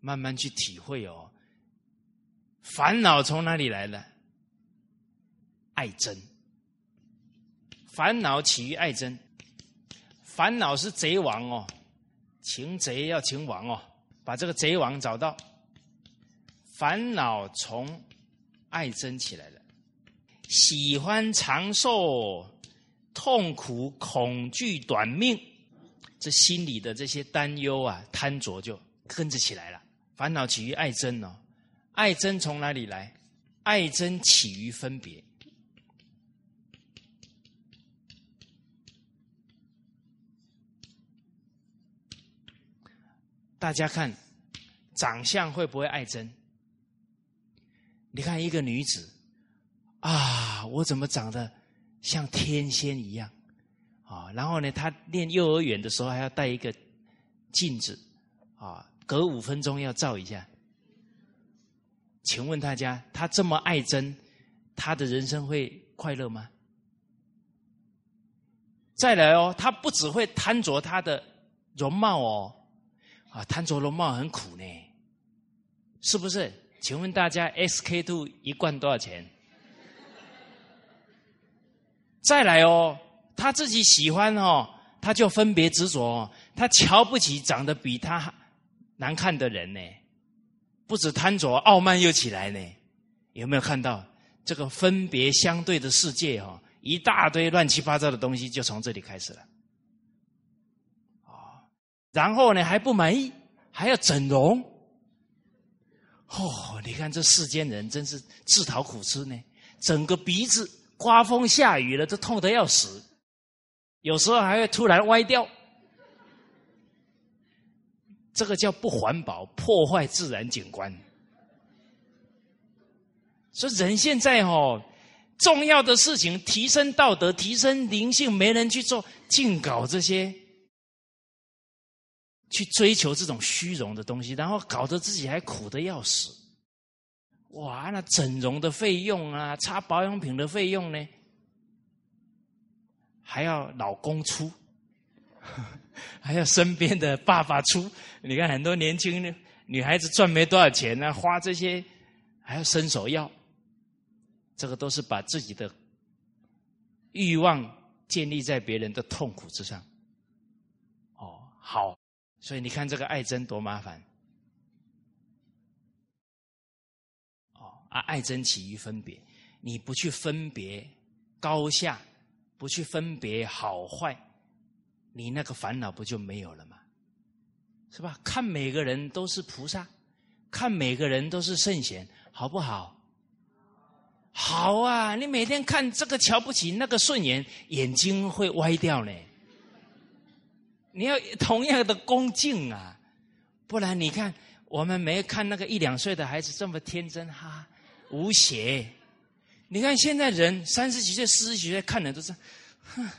慢慢去体会哦。烦恼从哪里来的？爱憎，烦恼起于爱憎。烦恼是贼王哦，擒贼要擒王哦，把这个贼王找到。烦恼从爱憎起来了，喜欢长寿，痛苦恐惧短命，这心里的这些担忧啊、贪着就跟着起来了。烦恼起于爱憎哦，爱憎从哪里来？爱憎起于分别。大家看，长相会不会爱憎？你看一个女子，啊，我怎么长得像天仙一样？啊，然后呢，她念幼儿园的时候还要带一个镜子，啊，隔五分钟要照一下。请问大家，她这么爱憎，她的人生会快乐吗？再来哦，她不只会贪着她的容貌哦。啊，贪着容貌很苦呢，是不是？请问大家，SK two 一罐多少钱？再来哦，他自己喜欢哦，他就分别执着，他瞧不起长得比他难看的人呢，不止贪着，傲慢又起来呢。有没有看到这个分别相对的世界？哦，一大堆乱七八糟的东西就从这里开始了。然后呢还不满意，还要整容。哦，你看这世间人真是自讨苦吃呢，整个鼻子刮风下雨了都痛得要死，有时候还会突然歪掉。这个叫不环保，破坏自然景观。所以人现在哦，重要的事情提升道德、提升灵性，没人去做，净搞这些，去追求这种虚荣的东西，然后搞得自己还苦的要死。哇，那整容的费用啊，擦保养品的费用呢，还要老公出。还要身边的爸爸出，你看很多年轻的女孩子赚没多少钱呢，花这些还要伸手要，这个都是把自己的欲望建立在别人的痛苦之上。哦，好，所以你看这个爱憎多麻烦。哦，啊，爱憎起于分别，你不去分别高下，不去分别好坏。你那个烦恼不就没有了吗？是吧？看每个人都是菩萨，看每个人都是圣贤，好不好？好啊！你每天看这个瞧不起，那个顺眼，眼睛会歪掉呢。你要同样的恭敬啊，不然你看我们没看那个一两岁的孩子这么天真哈，无邪。你看现在人三十几岁、四十几岁看人都是，哼。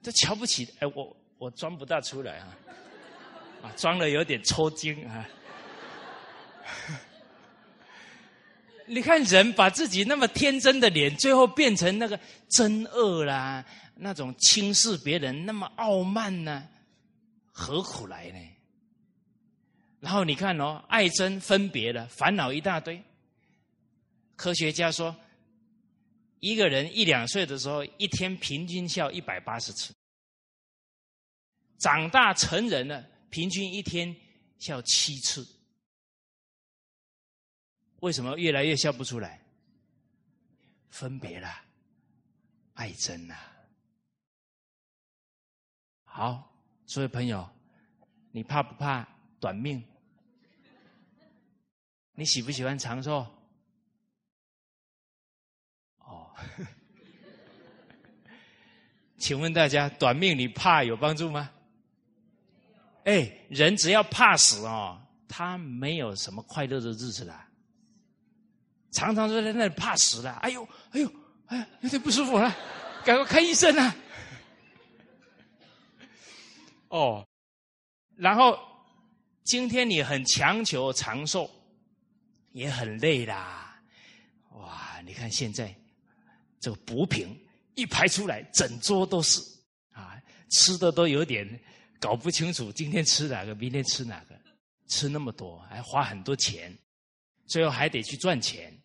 都瞧不起，哎，我我装不大出来啊，啊，装的有点抽筋啊。你看人把自己那么天真的脸，最后变成那个真恶啦，那种轻视别人，那么傲慢呢，何苦来呢？然后你看哦，爱憎分别了烦恼一大堆。科学家说。一个人一两岁的时候，一天平均笑一百八十次；长大成人了，平均一天笑七次。为什么越来越笑不出来？分别了，爱憎了。好，所有朋友，你怕不怕短命？你喜不喜欢长寿？哦 请问大家，短命你怕有帮助吗？哎，人只要怕死哦，他没有什么快乐的日子了。常常都在那里怕死了，哎呦，哎呦，哎，有点不舒服了，赶快看医生啊！哦，然后今天你很强求长寿，也很累啦。哇，你看现在。这个补品一排出来，整桌都是啊，吃的都有点搞不清楚，今天吃哪个，明天吃哪个，吃那么多，还花很多钱，最后还得去赚钱啊。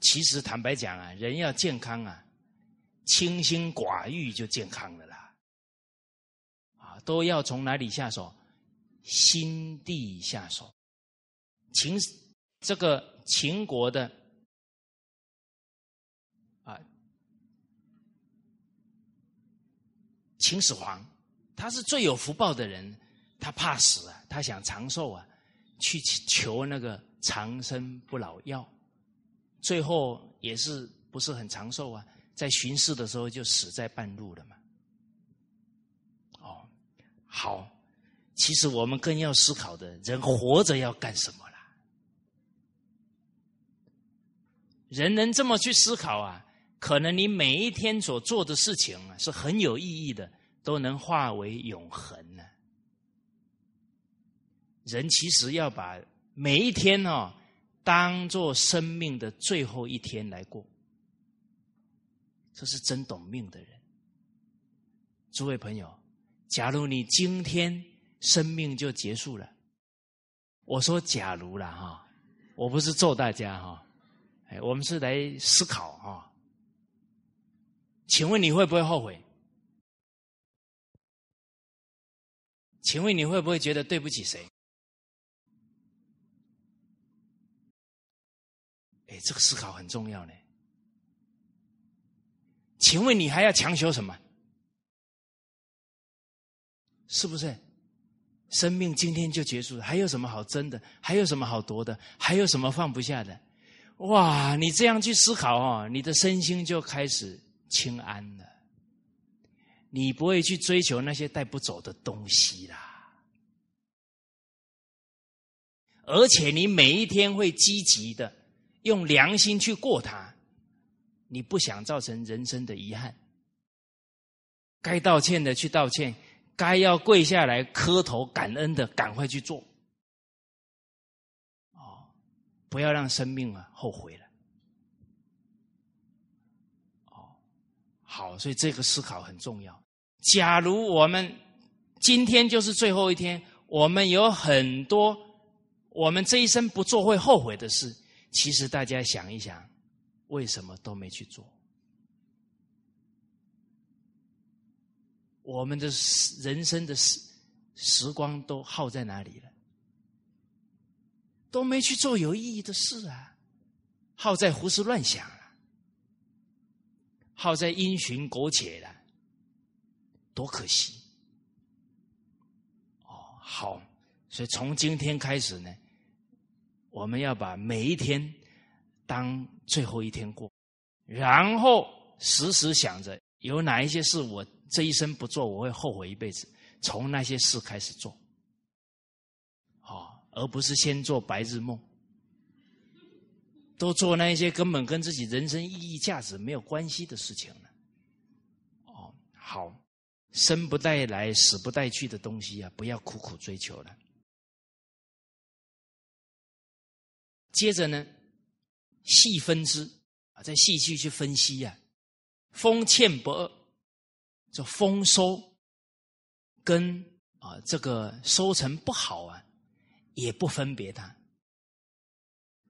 其实坦白讲啊，人要健康啊，清心寡欲就健康了啦。啊，都要从哪里下手？心地下手。秦这个秦国的啊。秦始皇，他是最有福报的人，他怕死啊，他想长寿啊，去求那个长生不老药，最后也是不是很长寿啊，在巡视的时候就死在半路了嘛。哦，好，其实我们更要思考的人活着要干什么啦？人能这么去思考啊？可能你每一天所做的事情啊，是很有意义的，都能化为永恒呢。人其实要把每一天哦，当做生命的最后一天来过，这是真懂命的人。诸位朋友，假如你今天生命就结束了，我说假如了哈，我不是咒大家哈，哎，我们是来思考哈。请问你会不会后悔？请问你会不会觉得对不起谁？哎，这个思考很重要呢。请问你还要强求什么？是不是？生命今天就结束了，还有什么好争的？还有什么好夺的？还有什么放不下的？哇！你这样去思考哦，你的身心就开始清安了。你不会去追求那些带不走的东西啦，而且你每一天会积极的用良心去过它。你不想造成人生的遗憾，该道歉的去道歉，该要跪下来磕头感恩的赶快去做。哦，不要让生命啊后悔了。哦，好，所以这个思考很重要。假如我们今天就是最后一天，我们有很多我们这一生不做会后悔的事，其实大家想一想。为什么都没去做？我们的人生的时时光都耗在哪里了？都没去做有意义的事啊！耗在胡思乱想了，耗在因循苟且了，多可惜！哦，好，所以从今天开始呢，我们要把每一天。当最后一天过，然后时时想着有哪一些事我这一生不做，我会后悔一辈子。从那些事开始做，好，而不是先做白日梦，都做那一些根本跟自己人生意义、价值没有关系的事情了。哦，好，生不带来，死不带去的东西啊，不要苦苦追求了。接着呢？细分之啊，再细细去分析呀，丰欠不二，这丰收跟啊这个收成不好啊，也不分别它，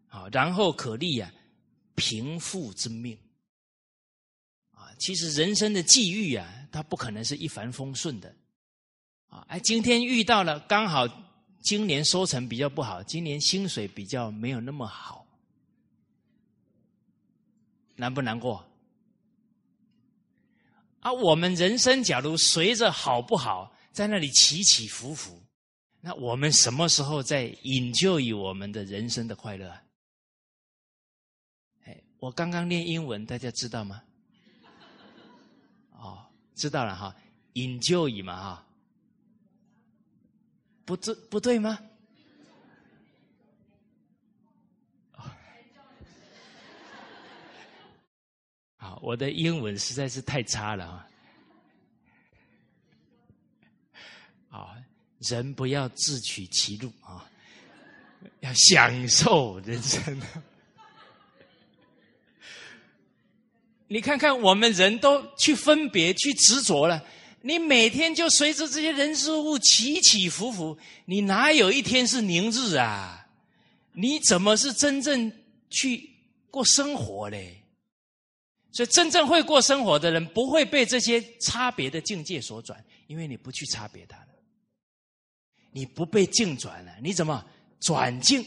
啊，然后可立啊贫富之命。啊，其实人生的际遇啊，它不可能是一帆风顺的。啊，哎，今天遇到了，刚好今年收成比较不好，今年薪水比较没有那么好。难不难过？啊，我们人生假如随着好不好，在那里起起伏伏，那我们什么时候在引咎于我们的人生的快乐？哎，我刚刚念英文，大家知道吗？哦，知道了哈，引咎于嘛哈，不对不对吗？啊，我的英文实在是太差了啊！啊，人不要自取其辱啊，要享受人生。你看看，我们人都去分别、去执着了，你每天就随着这些人事物起起伏伏，你哪有一天是宁日啊？你怎么是真正去过生活嘞？所以，真正会过生活的人，不会被这些差别的境界所转，因为你不去差别它了，你不被境转了，你怎么转境？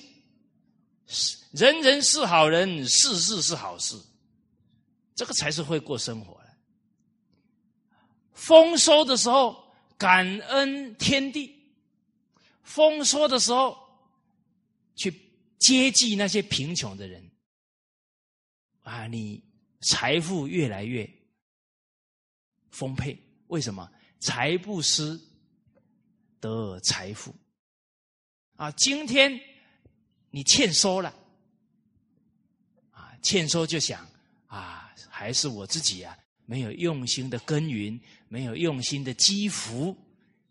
是人人是好人，事事是好事，这个才是会过生活。丰收的时候感恩天地，丰收的时候去接济那些贫穷的人，啊，你。财富越来越丰沛，为什么？财不思得财富啊！今天你欠收了啊，欠收就想啊，还是我自己啊，没有用心的耕耘，没有用心的积福，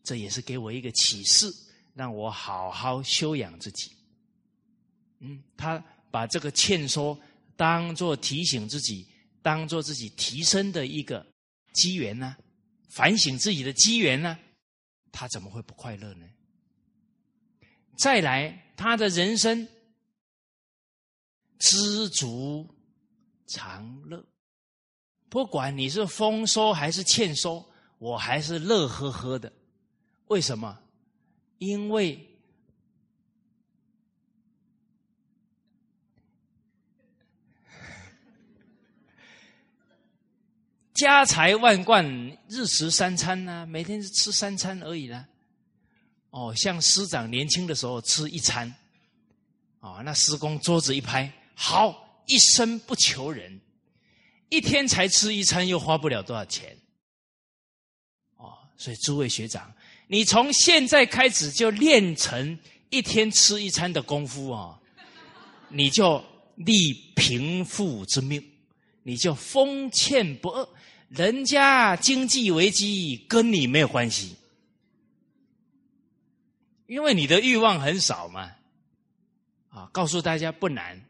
这也是给我一个启示，让我好好修养自己。嗯，他把这个欠收当做提醒自己。当做自己提升的一个机缘呢，反省自己的机缘呢，他怎么会不快乐呢？再来，他的人生知足常乐，不管你是丰收还是欠收，我还是乐呵呵的。为什么？因为。家财万贯，日食三餐呐，每天是吃三餐而已啦。哦，像师长年轻的时候吃一餐，哦，那师公桌子一拍，好，一生不求人，一天才吃一餐，又花不了多少钱。哦，所以诸位学长，你从现在开始就练成一天吃一餐的功夫哦，你就立贫富之命。你就丰欠不饿，人家经济危机跟你没有关系，因为你的欲望很少嘛。啊，告诉大家不难，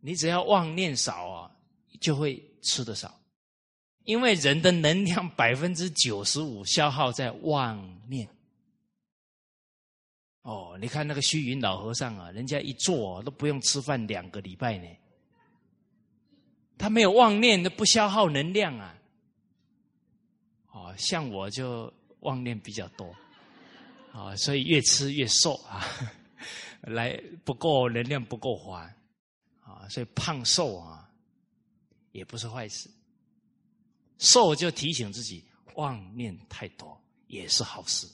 你只要妄念少啊，就会吃的少。因为人的能量百分之九十五消耗在妄念。哦，你看那个虚云老和尚啊，人家一坐都不用吃饭两个礼拜呢。他没有妄念，那不消耗能量啊。哦，像我就妄念比较多，啊，所以越吃越瘦啊，来不够能量不够花，啊，所以胖瘦啊，也不是坏事。瘦就提醒自己，妄念太多也是好事，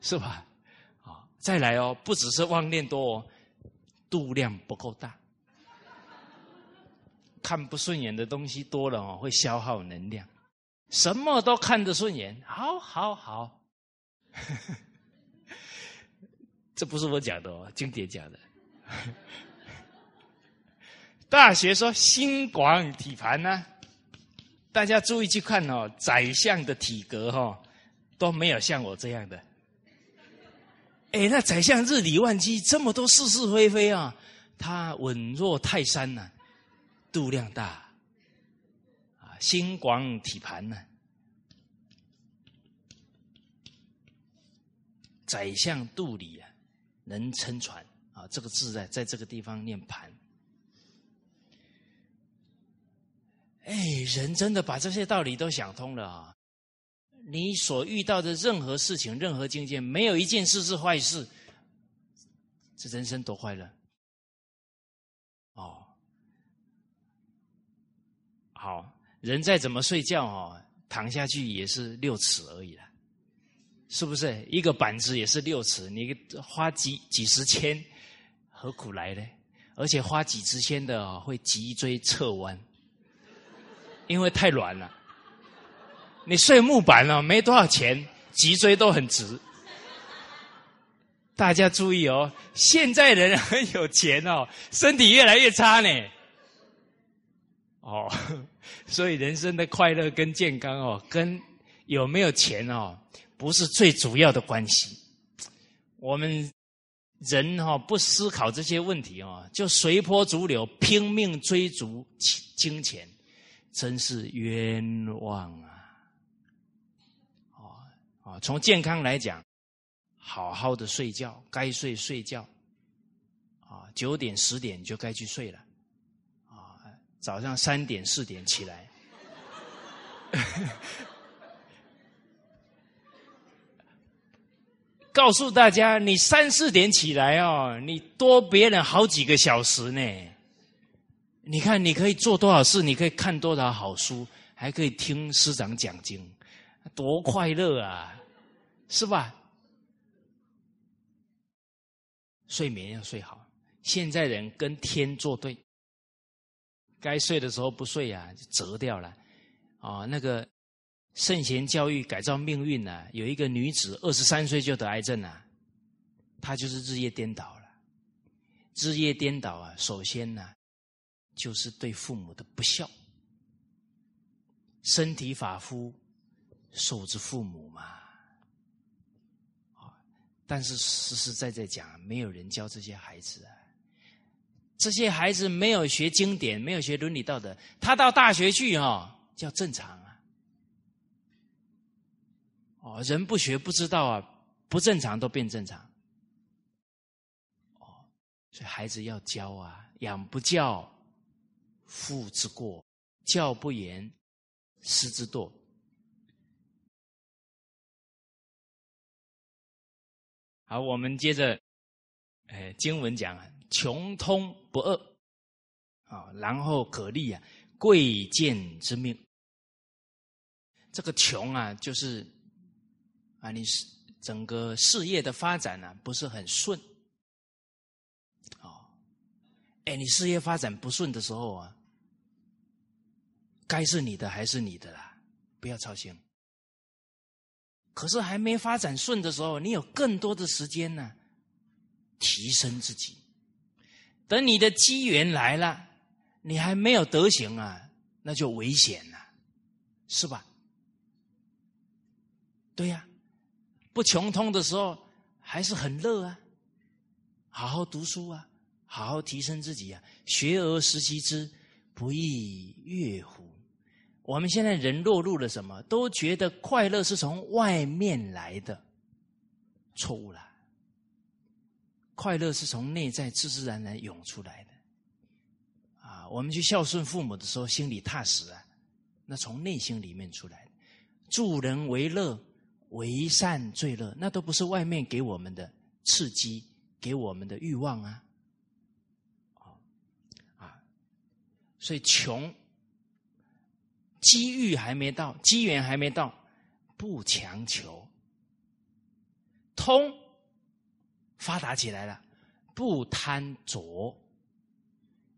是吧？啊，再来哦，不只是妄念多哦，度量不够大。看不顺眼的东西多了哦，会消耗能量。什么都看得顺眼，好好好。这不是我讲的哦，经典讲的。大学说心广体盘呢，大家注意去看哦，宰相的体格哈都没有像我这样的。哎，那宰相日理万机，这么多是是非非啊，他稳若泰山呐。度量大，啊，心广体盘呢？宰相肚里啊，能撑船啊。这个字在在这个地方念盘。哎，人真的把这些道理都想通了啊！你所遇到的任何事情、任何境界，没有一件事是坏事。这人生多快乐！哦。好人再怎么睡觉哦，躺下去也是六尺而已了，是不是？一个板子也是六尺，你花几几十千，何苦来呢？而且花几十千的会脊椎侧弯，因为太软了。你睡木板了，没多少钱，脊椎都很直。大家注意哦，现在人很有钱哦，身体越来越差呢。哦，所以人生的快乐跟健康哦，跟有没有钱哦，不是最主要的关系。我们人哈不思考这些问题哦，就随波逐流，拼命追逐金钱，真是冤枉啊！啊啊，从健康来讲，好好的睡觉，该睡睡觉，啊，九点十点就该去睡了。啊早上三点四点起来，告诉大家，你三四点起来哦，你多别人好几个小时呢。你看，你可以做多少事，你可以看多少好书，还可以听师长讲经，多快乐啊，是吧？睡眠要睡好，现在人跟天作对。该睡的时候不睡啊，就折掉了。哦，那个圣贤教育改造命运呢，有一个女子二十三岁就得癌症了，她就是日夜颠倒了。日夜颠倒啊，首先呢，就是对父母的不孝。身体发肤，受之父母嘛。啊，但是实实在在讲，没有人教这些孩子啊。这些孩子没有学经典，没有学伦理道德，他到大学去哦，叫正常啊。哦，人不学不知道啊，不正常都变正常。哦，所以孩子要教啊，养不教，父之过；教不严，师之惰。好，我们接着，哎，经文讲啊。穷通不恶，啊，然后可立啊贵贱之命，这个穷啊，就是啊，你是整个事业的发展呢不是很顺，哦，哎，你事业发展不顺的时候啊，该是你的还是你的啦，不要操心。可是还没发展顺的时候，你有更多的时间呢，提升自己。等你的机缘来了，你还没有德行啊，那就危险了，是吧？对呀，不穷通的时候还是很乐啊，好好读书啊，好好提升自己啊，学而时习之，不亦乐乎？我们现在人落入了什么？都觉得快乐是从外面来的，错误了。快乐是从内在自自然然涌出来的。啊，我们去孝顺父母的时候，心里踏实啊，那从内心里面出来的。助人为乐，为善最乐，那都不是外面给我们的刺激，给我们的欲望啊。啊，所以穷。机遇还没到，机缘还没到，不强求。通发达起来了，不贪着。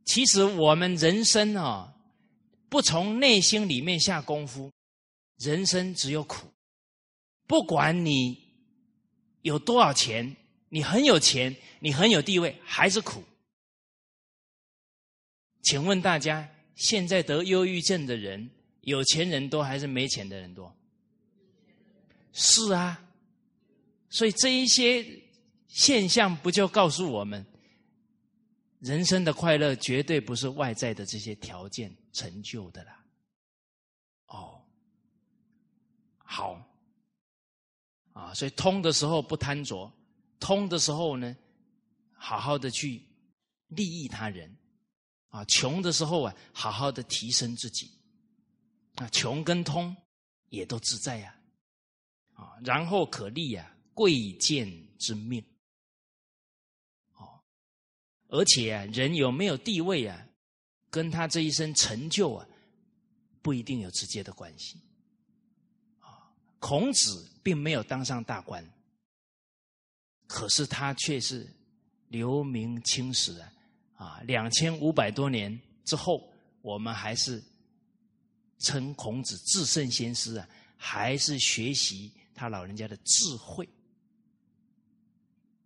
其实我们人生啊，不从内心里面下功夫，人生只有苦。不管你有多少钱，你很有钱，你很有地位，还是苦。请问大家，现在得忧郁症的人？有钱人多还是没钱的人多？是啊，所以这一些现象不就告诉我们，人生的快乐绝对不是外在的这些条件成就的啦。哦，好，啊，所以通的时候不贪着，通的时候呢，好好的去利益他人；啊，穷的时候啊，好好的提升自己。啊，穷跟通也都自在呀，啊，然后可立呀贵贱之命，哦，而且啊，人有没有地位啊，跟他这一生成就啊，不一定有直接的关系。啊，孔子并没有当上大官，可是他却是留名青史啊，啊，两千五百多年之后，我们还是。称孔子至圣先师啊，还是学习他老人家的智慧？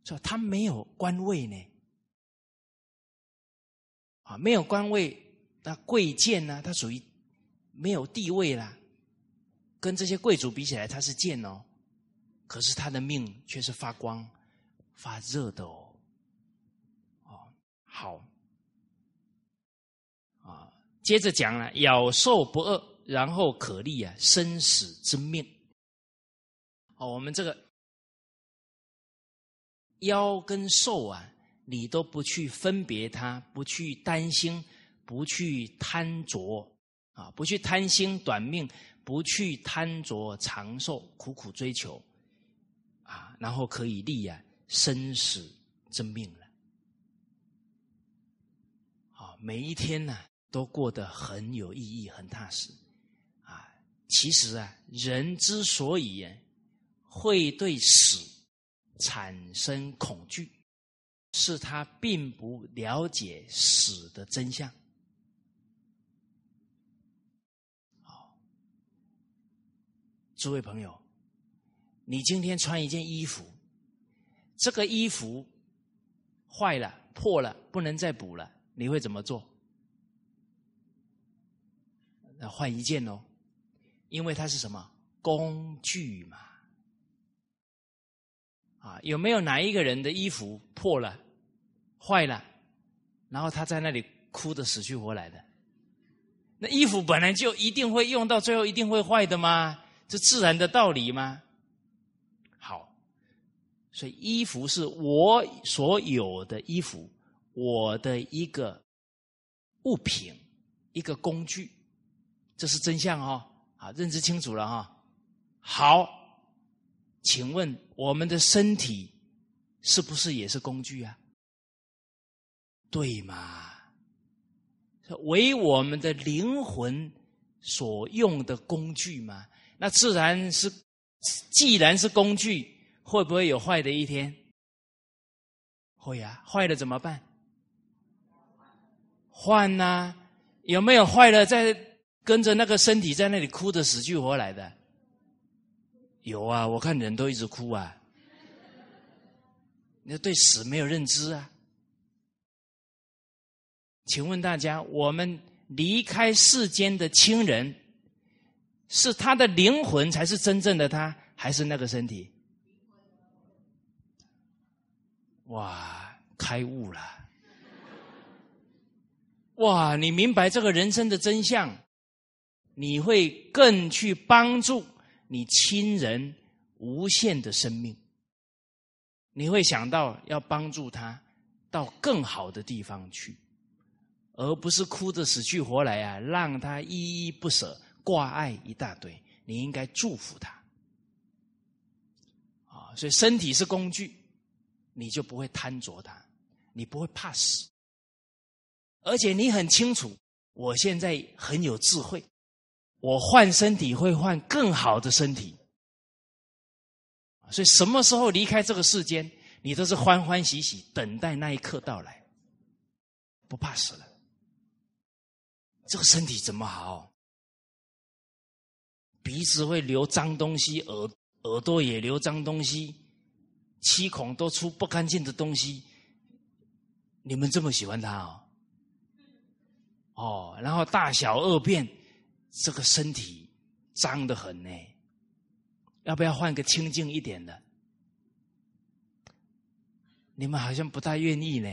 说他没有官位呢，啊，没有官位，那贵贱呢？他属于没有地位啦，跟这些贵族比起来，他是贱哦。可是他的命却是发光、发热的哦。哦，好。接着讲了，咬兽不饿，然后可立啊生死之命。哦，我们这个妖跟兽啊，你都不去分别它，不去担心，不去贪着啊，不去贪心短命，不去贪着长寿，苦苦追求啊，然后可以立啊生死之命了。好，每一天呢。都过得很有意义、很踏实，啊！其实啊，人之所以会对死产生恐惧，是他并不了解死的真相。好，诸位朋友，你今天穿一件衣服，这个衣服坏了、破了，不能再补了，你会怎么做？那换一件哦，因为它是什么工具嘛？啊，有没有哪一个人的衣服破了、坏了，然后他在那里哭的死去活来的？那衣服本来就一定会用到最后，一定会坏的吗？这自然的道理吗？好，所以衣服是我所有的衣服，我的一个物品，一个工具。这是真相哦，啊，认知清楚了哈。好，请问我们的身体是不是也是工具啊？对嘛？为我们的灵魂所用的工具嘛？那自然是，既然是工具，会不会有坏的一天？会啊，坏了怎么办？换呐，有没有坏了在跟着那个身体在那里哭的死去活来的？有啊，我看人都一直哭啊。你对死没有认知啊？请问大家，我们离开世间的亲人，是他的灵魂才是真正的他，还是那个身体？哇，开悟了！哇，你明白这个人生的真相，你会更去帮助你亲人无限的生命。你会想到要帮助他到更好的地方去，而不是哭得死去活来啊，让他依依不舍、挂碍一大堆。你应该祝福他啊！所以身体是工具，你就不会贪着它，你不会怕死，而且你很清楚，我现在很有智慧，我换身体会换更好的身体。所以，什么时候离开这个世间，你都是欢欢喜喜等待那一刻到来，不怕死了。这个身体怎么好？鼻子会流脏东西，耳耳朵也流脏东西，七孔都出不干净的东西。你们这么喜欢它哦？哦，然后大小二便，这个身体脏的很呢。要不要换个清净一点的？你们好像不太愿意呢。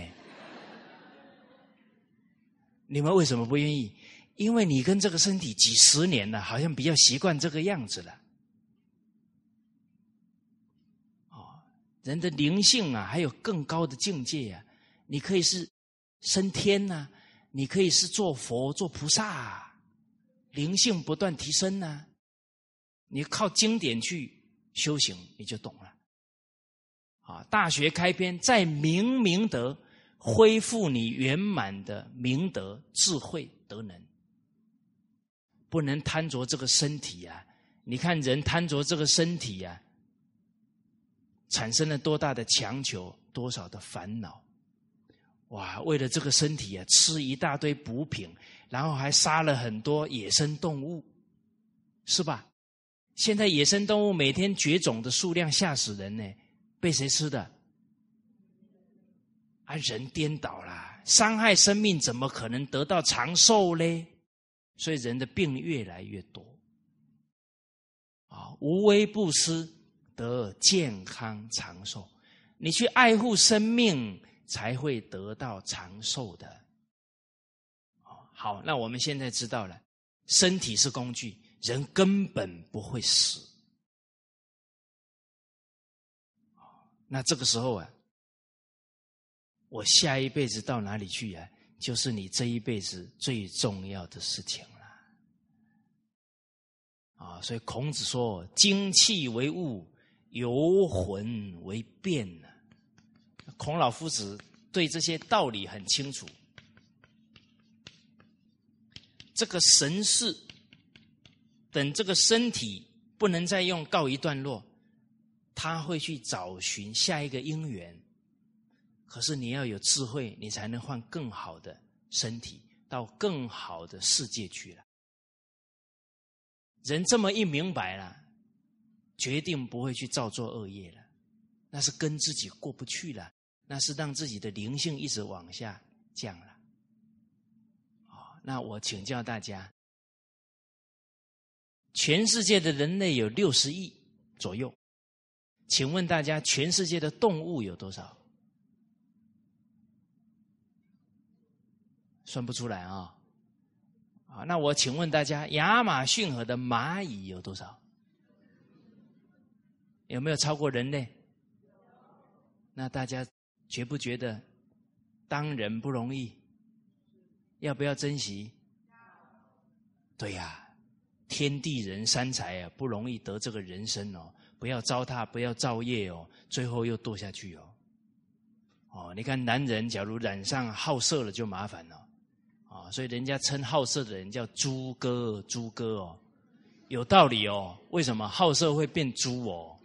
你们为什么不愿意？因为你跟这个身体几十年了，好像比较习惯这个样子了。哦，人的灵性啊，还有更高的境界呀！你可以是升天呐，你可以是做佛、做菩萨，灵性不断提升呐。你靠经典去修行，你就懂了。啊，大学开篇，在明明德，恢复你圆满的明德、智慧、德能。不能贪着这个身体啊！你看人贪着这个身体呀，产生了多大的强求，多少的烦恼。哇，为了这个身体啊，吃一大堆补品，然后还杀了很多野生动物，是吧？现在野生动物每天绝种的数量吓死人呢，被谁吃的？啊，人颠倒了，伤害生命怎么可能得到长寿嘞？所以人的病越来越多。啊，无微不施得健康长寿，你去爱护生命，才会得到长寿的。好，那我们现在知道了，身体是工具。人根本不会死，那这个时候啊，我下一辈子到哪里去啊？就是你这一辈子最重要的事情了。啊，所以孔子说：“精气为物，游魂为变。”呢，孔老夫子对这些道理很清楚。这个神事。等这个身体不能再用，告一段落，他会去找寻下一个因缘。可是你要有智慧，你才能换更好的身体，到更好的世界去了。人这么一明白了，决定不会去造作恶业了。那是跟自己过不去了，那是让自己的灵性一直往下降了。那我请教大家。全世界的人类有六十亿左右，请问大家，全世界的动物有多少？算不出来啊！啊，那我请问大家，亚马逊河的蚂蚁有多少？有没有超过人类？那大家觉不觉得当人不容易？要不要珍惜？对呀。天地人三才啊，不容易得这个人生哦！不要糟蹋，不要造业哦，最后又堕下去哦。哦，你看男人假如染上好色了，就麻烦了啊！所以人家称好色的人叫猪哥，猪哥哦，有道理哦。为什么好色会变猪哦？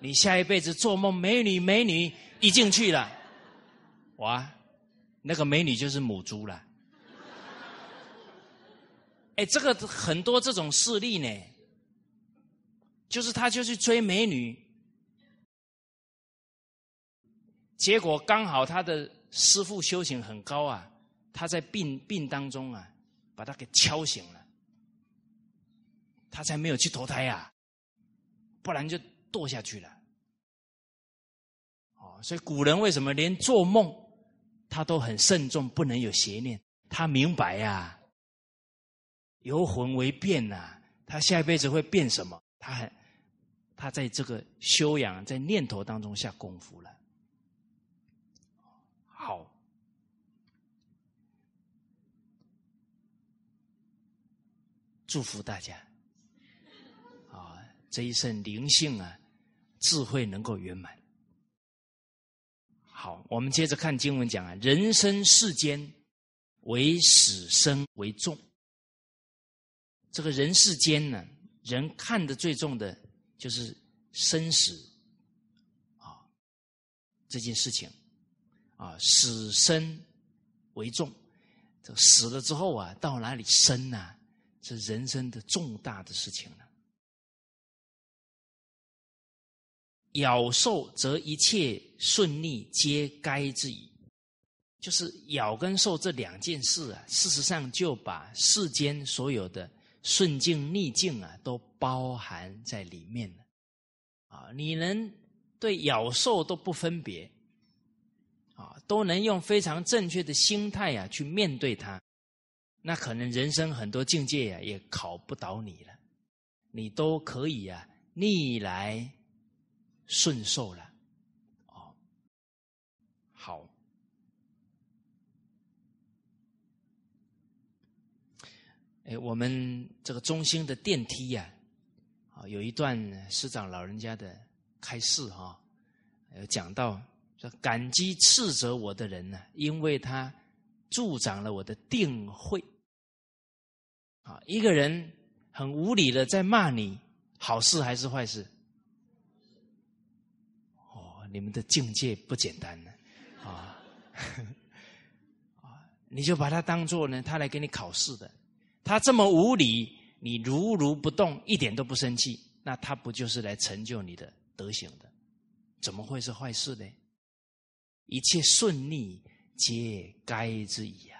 你下一辈子做梦美女美女一进去了，哇，那个美女就是母猪了。哎，这个很多这种事例呢，就是他就去追美女，结果刚好他的师傅修行很高啊，他在病病当中啊，把他给敲醒了，他才没有去投胎呀，不然就堕下去了。哦，所以古人为什么连做梦他都很慎重，不能有邪念？他明白呀。由魂为变呐，他下一辈子会变什么？他很，他在这个修养，在念头当中下功夫了。好，祝福大家啊，这一生灵性啊，智慧能够圆满。好，我们接着看经文讲啊，人生世间，为死生为重。这个人世间呢，人看的最重的就是生死啊这件事情啊，死生为重。这死了之后啊，到哪里生呢？是人生的重大的事情了。咬兽则一切顺逆皆该之矣。就是咬跟受这两件事啊，事实上就把世间所有的。顺境逆境啊，都包含在里面了。啊，你能对咬兽都不分别，啊，都能用非常正确的心态呀去面对它，那可能人生很多境界呀也考不倒你了，你都可以啊逆来顺受了。哦，好。哎，我们这个中心的电梯呀，啊，有一段师长老人家的开示哈，有讲到说感激斥责我的人呢，因为他助长了我的定慧。啊，一个人很无理的在骂你，好事还是坏事？你们的境界不简单呢，啊，啊，你就把他当做呢，他来给你考试的。他这么无理，你如如不动，一点都不生气，那他不就是来成就你的德行的？怎么会是坏事呢？一切顺利皆该之矣啊！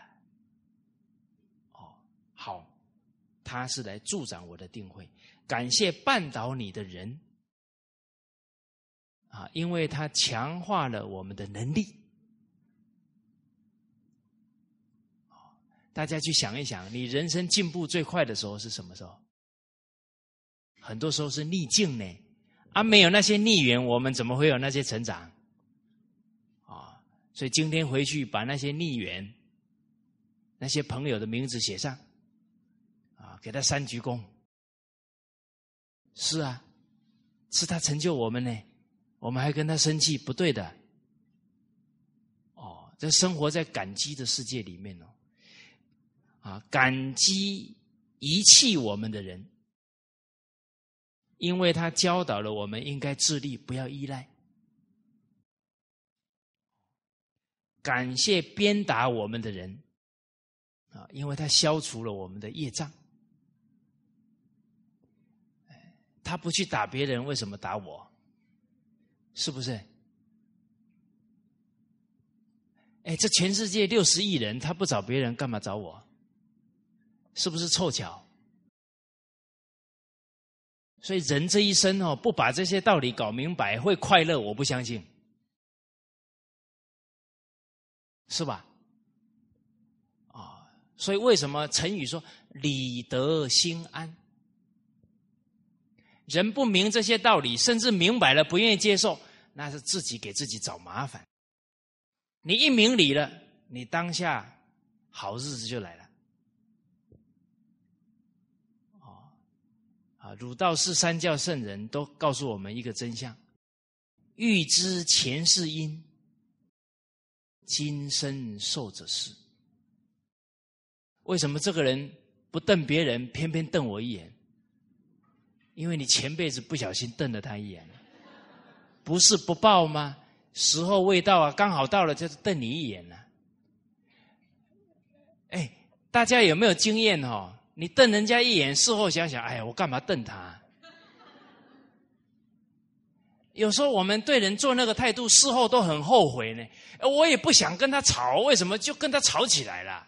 哦，好，他是来助长我的定慧，感谢绊倒你的人啊，因为他强化了我们的能力。大家去想一想，你人生进步最快的时候是什么时候？很多时候是逆境呢，啊，没有那些逆缘，我们怎么会有那些成长？啊，所以今天回去把那些逆缘、那些朋友的名字写上，啊，给他三鞠躬。是啊，是他成就我们呢，我们还跟他生气，不对的。哦，这生活在感激的世界里面哦。啊，感激遗弃我们的人，因为他教导了我们应该自立，不要依赖。感谢鞭打我们的人，啊，因为他消除了我们的业障。他不去打别人，为什么打我？是不是？哎，这全世界六十亿人，他不找别人，干嘛找我？是不是凑巧？所以人这一生哦，不把这些道理搞明白，会快乐？我不相信，是吧？啊，所以为什么成语说“理得心安”？人不明这些道理，甚至明白了不愿意接受，那是自己给自己找麻烦。你一明理了，你当下好日子就来了。啊，儒道释三教圣人都告诉我们一个真相：欲知前世因，今生受者是。为什么这个人不瞪别人，偏偏瞪我一眼？因为你前辈子不小心瞪了他一眼，不是不报吗？时候未到啊，刚好到了就是瞪你一眼呢。哎，大家有没有经验哦？你瞪人家一眼，事后想想，哎呀，我干嘛瞪他？有时候我们对人做那个态度，事后都很后悔呢。我也不想跟他吵，为什么就跟他吵起来了？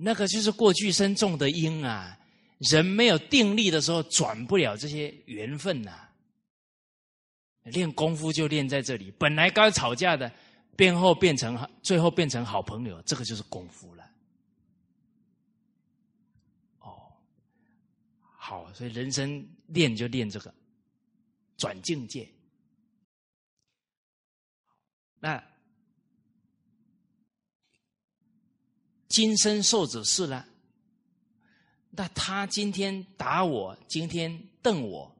那个就是过去生种的因啊。人没有定力的时候，转不了这些缘分呐。练功夫就练在这里，本来刚吵架的，变后变成最后变成好朋友，这个就是功夫了。哦，好，所以人生练就练这个转境界。那今生受者是了，那他今天打我，今天瞪我。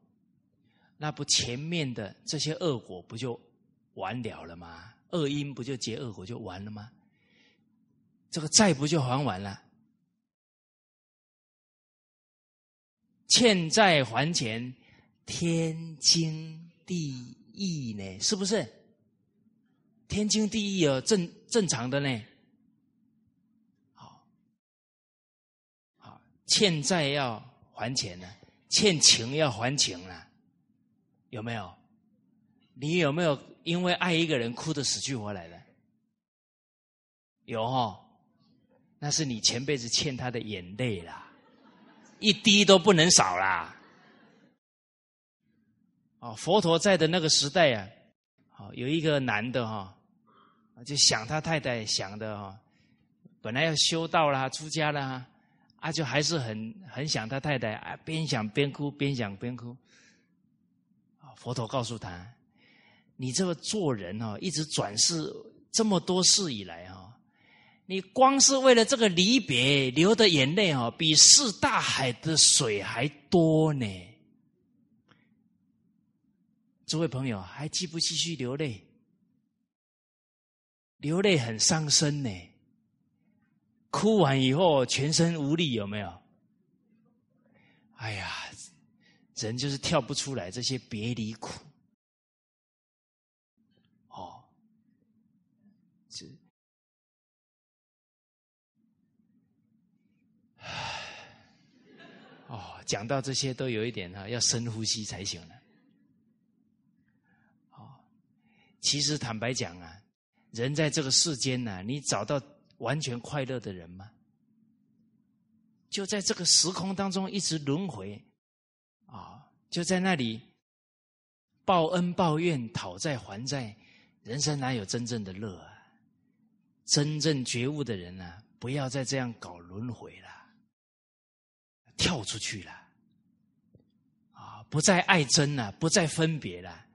那不前面的这些恶果不就完了了吗？恶因不就结恶果就完了吗？这个债不就还完了？欠债还钱，天经地义呢？是不是？天经地义哦，正正常的呢。好，好，欠债要还钱呢，欠情要还情了。有没有？你有没有因为爱一个人哭得死去活来的？有哈，那是你前辈子欠他的眼泪啦，一滴都不能少啦。哦，佛陀在的那个时代啊，好有一个男的哈，就想他太太想的哈，本来要修道啦、出家啦，啊，就还是很很想他太太啊，边想边哭，边想边哭。佛陀告诉他：“你这个做人哦，一直转世这么多世以来啊，你光是为了这个离别流的眼泪哦，比四大海的水还多呢。”诸位朋友，还继不继续流泪？流泪很伤身呢。哭完以后全身无力，有没有？哎呀！人就是跳不出来这些别离苦，哦，是，哦，讲到这些都有一点哈，要深呼吸才行了。哦，其实坦白讲啊，人在这个世间呢，你找到完全快乐的人吗？就在这个时空当中一直轮回。啊，就在那里报恩报怨、讨债还债，人生哪有真正的乐啊？真正觉悟的人呢，不要再这样搞轮回了，跳出去了，啊，不再爱憎了，不再分别了，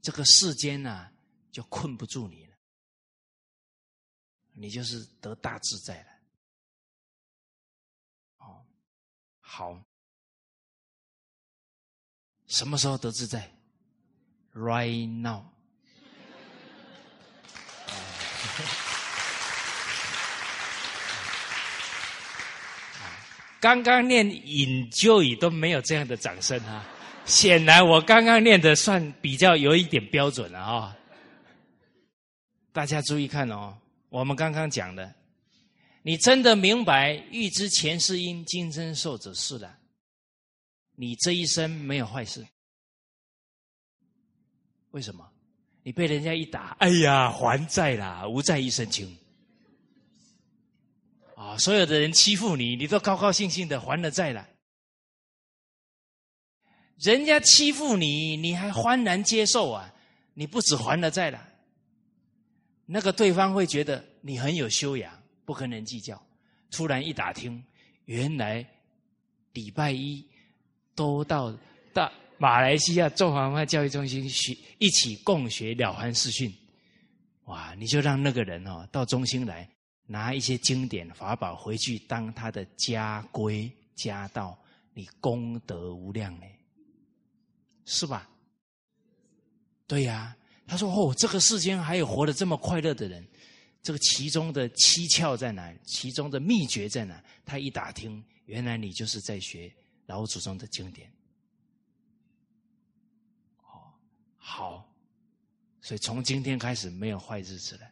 这个世间呢，就困不住你，你就是得大自在了。哦，好。什么时候得自在？Right now。刚刚念引就已都没有这样的掌声啊！显然我刚刚念的算比较有一点标准了啊！大家注意看哦，我们刚刚讲的，你真的明白欲知前世因，今生受者是了。你这一生没有坏事，为什么？你被人家一打，哎呀，还债啦，无债一身轻。啊，所有的人欺负你，你都高高兴兴的还了债了。人家欺负你，你还欢然接受啊？你不止还了债了，那个对方会觉得你很有修养，不跟人计较。突然一打听，原来礼拜一。都到到马来西亚中华文化教育中心学一起共学了凡四训，哇！你就让那个人哦到中心来拿一些经典法宝回去当他的家规家道，你功德无量呢，是吧？对呀，他说哦，这个世间还有活得这么快乐的人，这个其中的蹊跷在哪？其中的秘诀在哪？他一打听，原来你就是在学老祖宗的经典。哦，好，所以从今天开始没有坏日子了。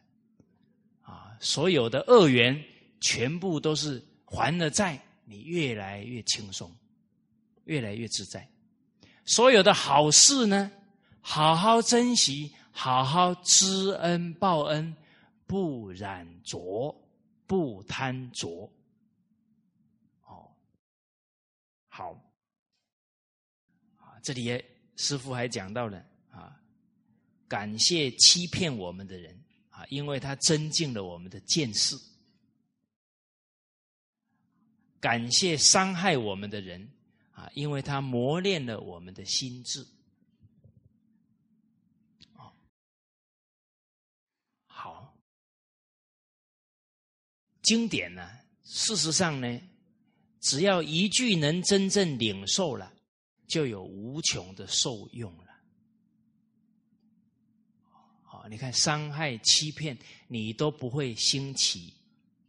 啊，所有的恶缘全部都是还了债，你越来越轻松，越来越自在。所有的好事呢，好好珍惜，好好知恩报恩。不染浊，不贪浊。哦，好，这里师傅还讲到了啊，感谢欺骗我们的人啊，因为他增进了我们的见识；感谢伤害我们的人啊，因为他磨练了我们的心智。经典呢？事实上呢，只要一句能真正领受了，就有无穷的受用了。好，你看伤害、欺骗，你都不会兴起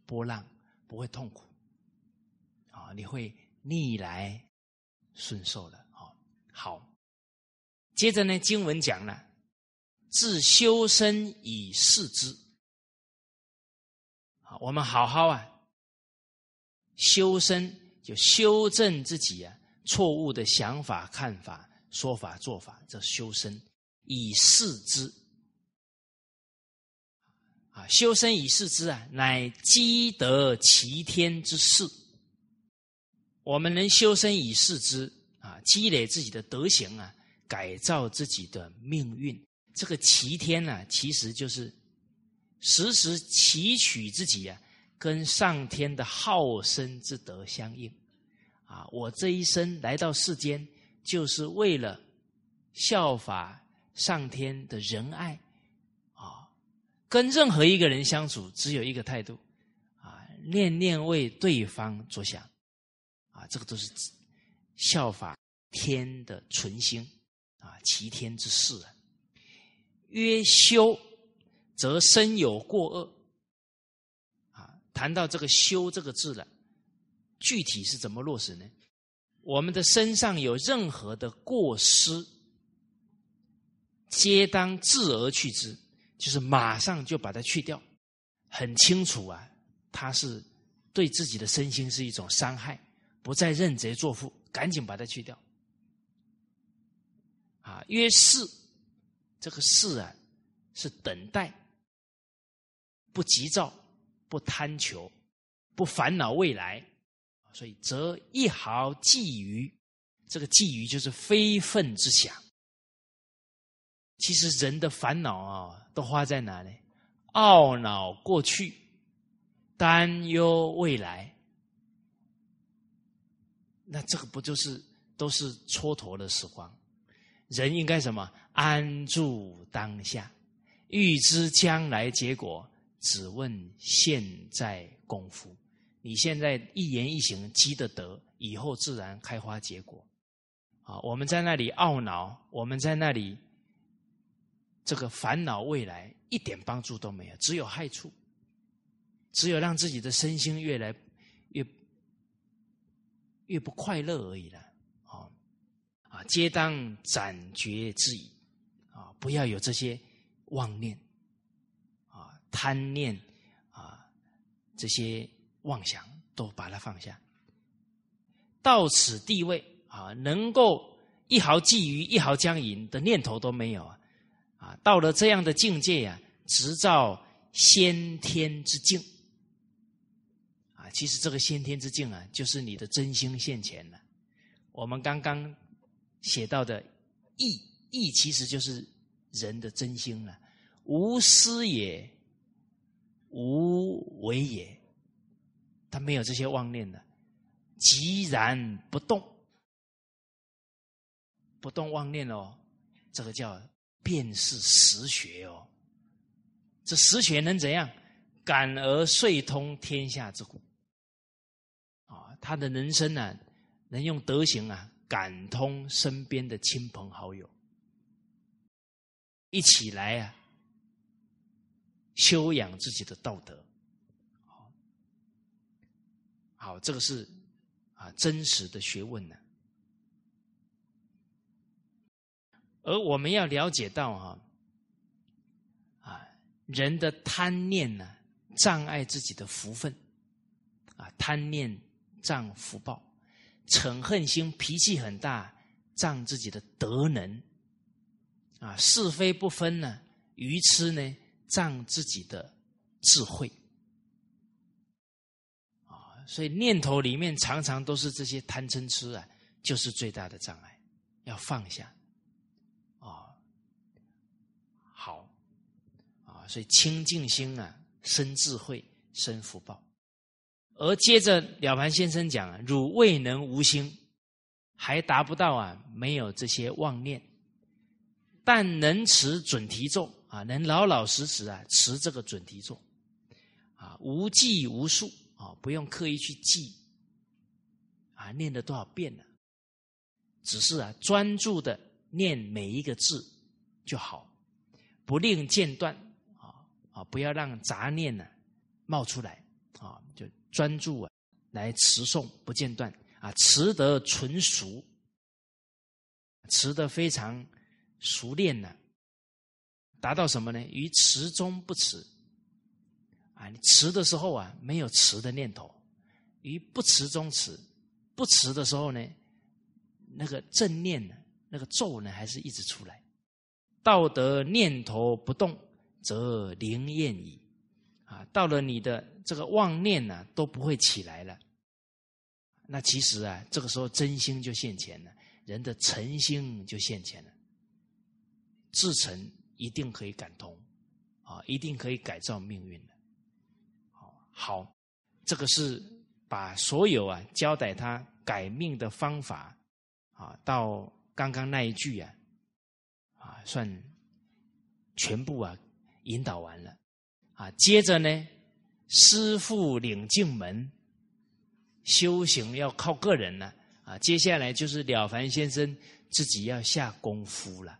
波浪，不会痛苦，啊，你会逆来顺受的。好，好，接着呢，经文讲了，自修身以示之。我们好好啊，修身就修正自己啊错误的想法、看法、说法、做法，这修身以示之啊，修身以示之啊，乃积德齐天之事。我们能修身以示之啊，积累自己的德行啊，改造自己的命运。这个齐天呢，其实就是。时时祈取自己呀，跟上天的好生之德相应，啊，我这一生来到世间，就是为了效法上天的仁爱，啊，跟任何一个人相处，只有一个态度，啊，念念为对方着想，啊，这个都是效法天的存心，啊，齐天之事啊，曰修。则身有过恶，啊，谈到这个“修”这个字了，具体是怎么落实呢？我们的身上有任何的过失，皆当自而去之，就是马上就把它去掉。很清楚啊，它是对自己的身心是一种伤害，不再认贼作父，赶紧把它去掉。啊，曰是，这个“是”啊，是等待。不急躁，不贪求，不烦恼未来，所以则一毫觊觎。这个觊觎就是非分之想。其实人的烦恼啊，都花在哪里？懊恼过去，担忧未来。那这个不就是都是蹉跎的时光？人应该什么？安住当下，预知将来结果。只问现在功夫，你现在一言一行积的德，以后自然开花结果。啊，我们在那里懊恼，我们在那里这个烦恼未来，一点帮助都没有，只有害处，只有让自己的身心越来越越不快乐而已了。啊啊，皆当斩绝之矣。啊，不要有这些妄念。贪念啊，这些妄想都把它放下。到此地位啊，能够一毫觊觎、一毫将淫的念头都没有啊！啊，到了这样的境界呀，直照先天之境啊。其实这个先天之境啊，就是你的真心现前了。我们刚刚写到的意意，其实就是人的真心了。无私也。无为也，他没有这些妄念的，寂然不动，不动妄念哦，这个叫便是实学哦。这实学能怎样？感而遂通天下之苦啊！他的人生呢，能用德行啊，感通身边的亲朋好友，一起来啊。修养自己的道德。好，这个是啊真实的学问呢。而我们要了解到啊，啊，人的贪念呢，障碍自己的福分，啊，贪念障福报，嗔恨心脾气很大，障自己的德能，啊，是非不分呢，愚痴呢，障自己的智慧，啊，所以念头里面常常都是这些贪嗔痴啊，就是最大的障碍，要放下啊。好啊。所以清净心啊，生智慧，生福报。而接着了凡先生讲啊，汝未能无心，还达不到啊，没有这些妄念，但能持准提咒啊，能老老实实啊持这个准提咒啊，无记无数啊，不用刻意去记啊，念了多少遍了，只是啊专注的念每一个字就好，不令间断。啊，不要让杂念呢冒出来啊！就专注啊，来持诵不间断啊，持得纯熟，持得非常熟练呢，达到什么呢？于持中不持啊！你持的时候啊，没有持的念头；于不持中持，不持的时候呢，那个正念呢，那个咒呢，还是一直出来。道德念头不动。则灵验矣，啊，到了你的这个妄念呢，都不会起来了。那其实啊，这个时候真心就现前了，人的诚心就现前了。至诚一定可以感通，啊，一定可以改造命运的。好，这个是把所有啊交代他改命的方法，啊，到刚刚那一句啊，啊，算全部啊。引导完了，啊，接着呢，师傅领进门，修行要靠个人了，啊，接下来就是了凡先生自己要下功夫了，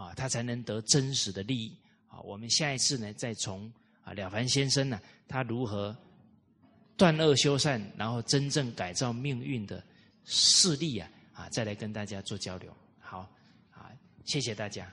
啊，他才能得真实的利益，啊，我们下一次呢，再从啊了凡先生呢，他如何断恶修善，然后真正改造命运的事例啊，啊，再来跟大家做交流。好，啊，谢谢大家。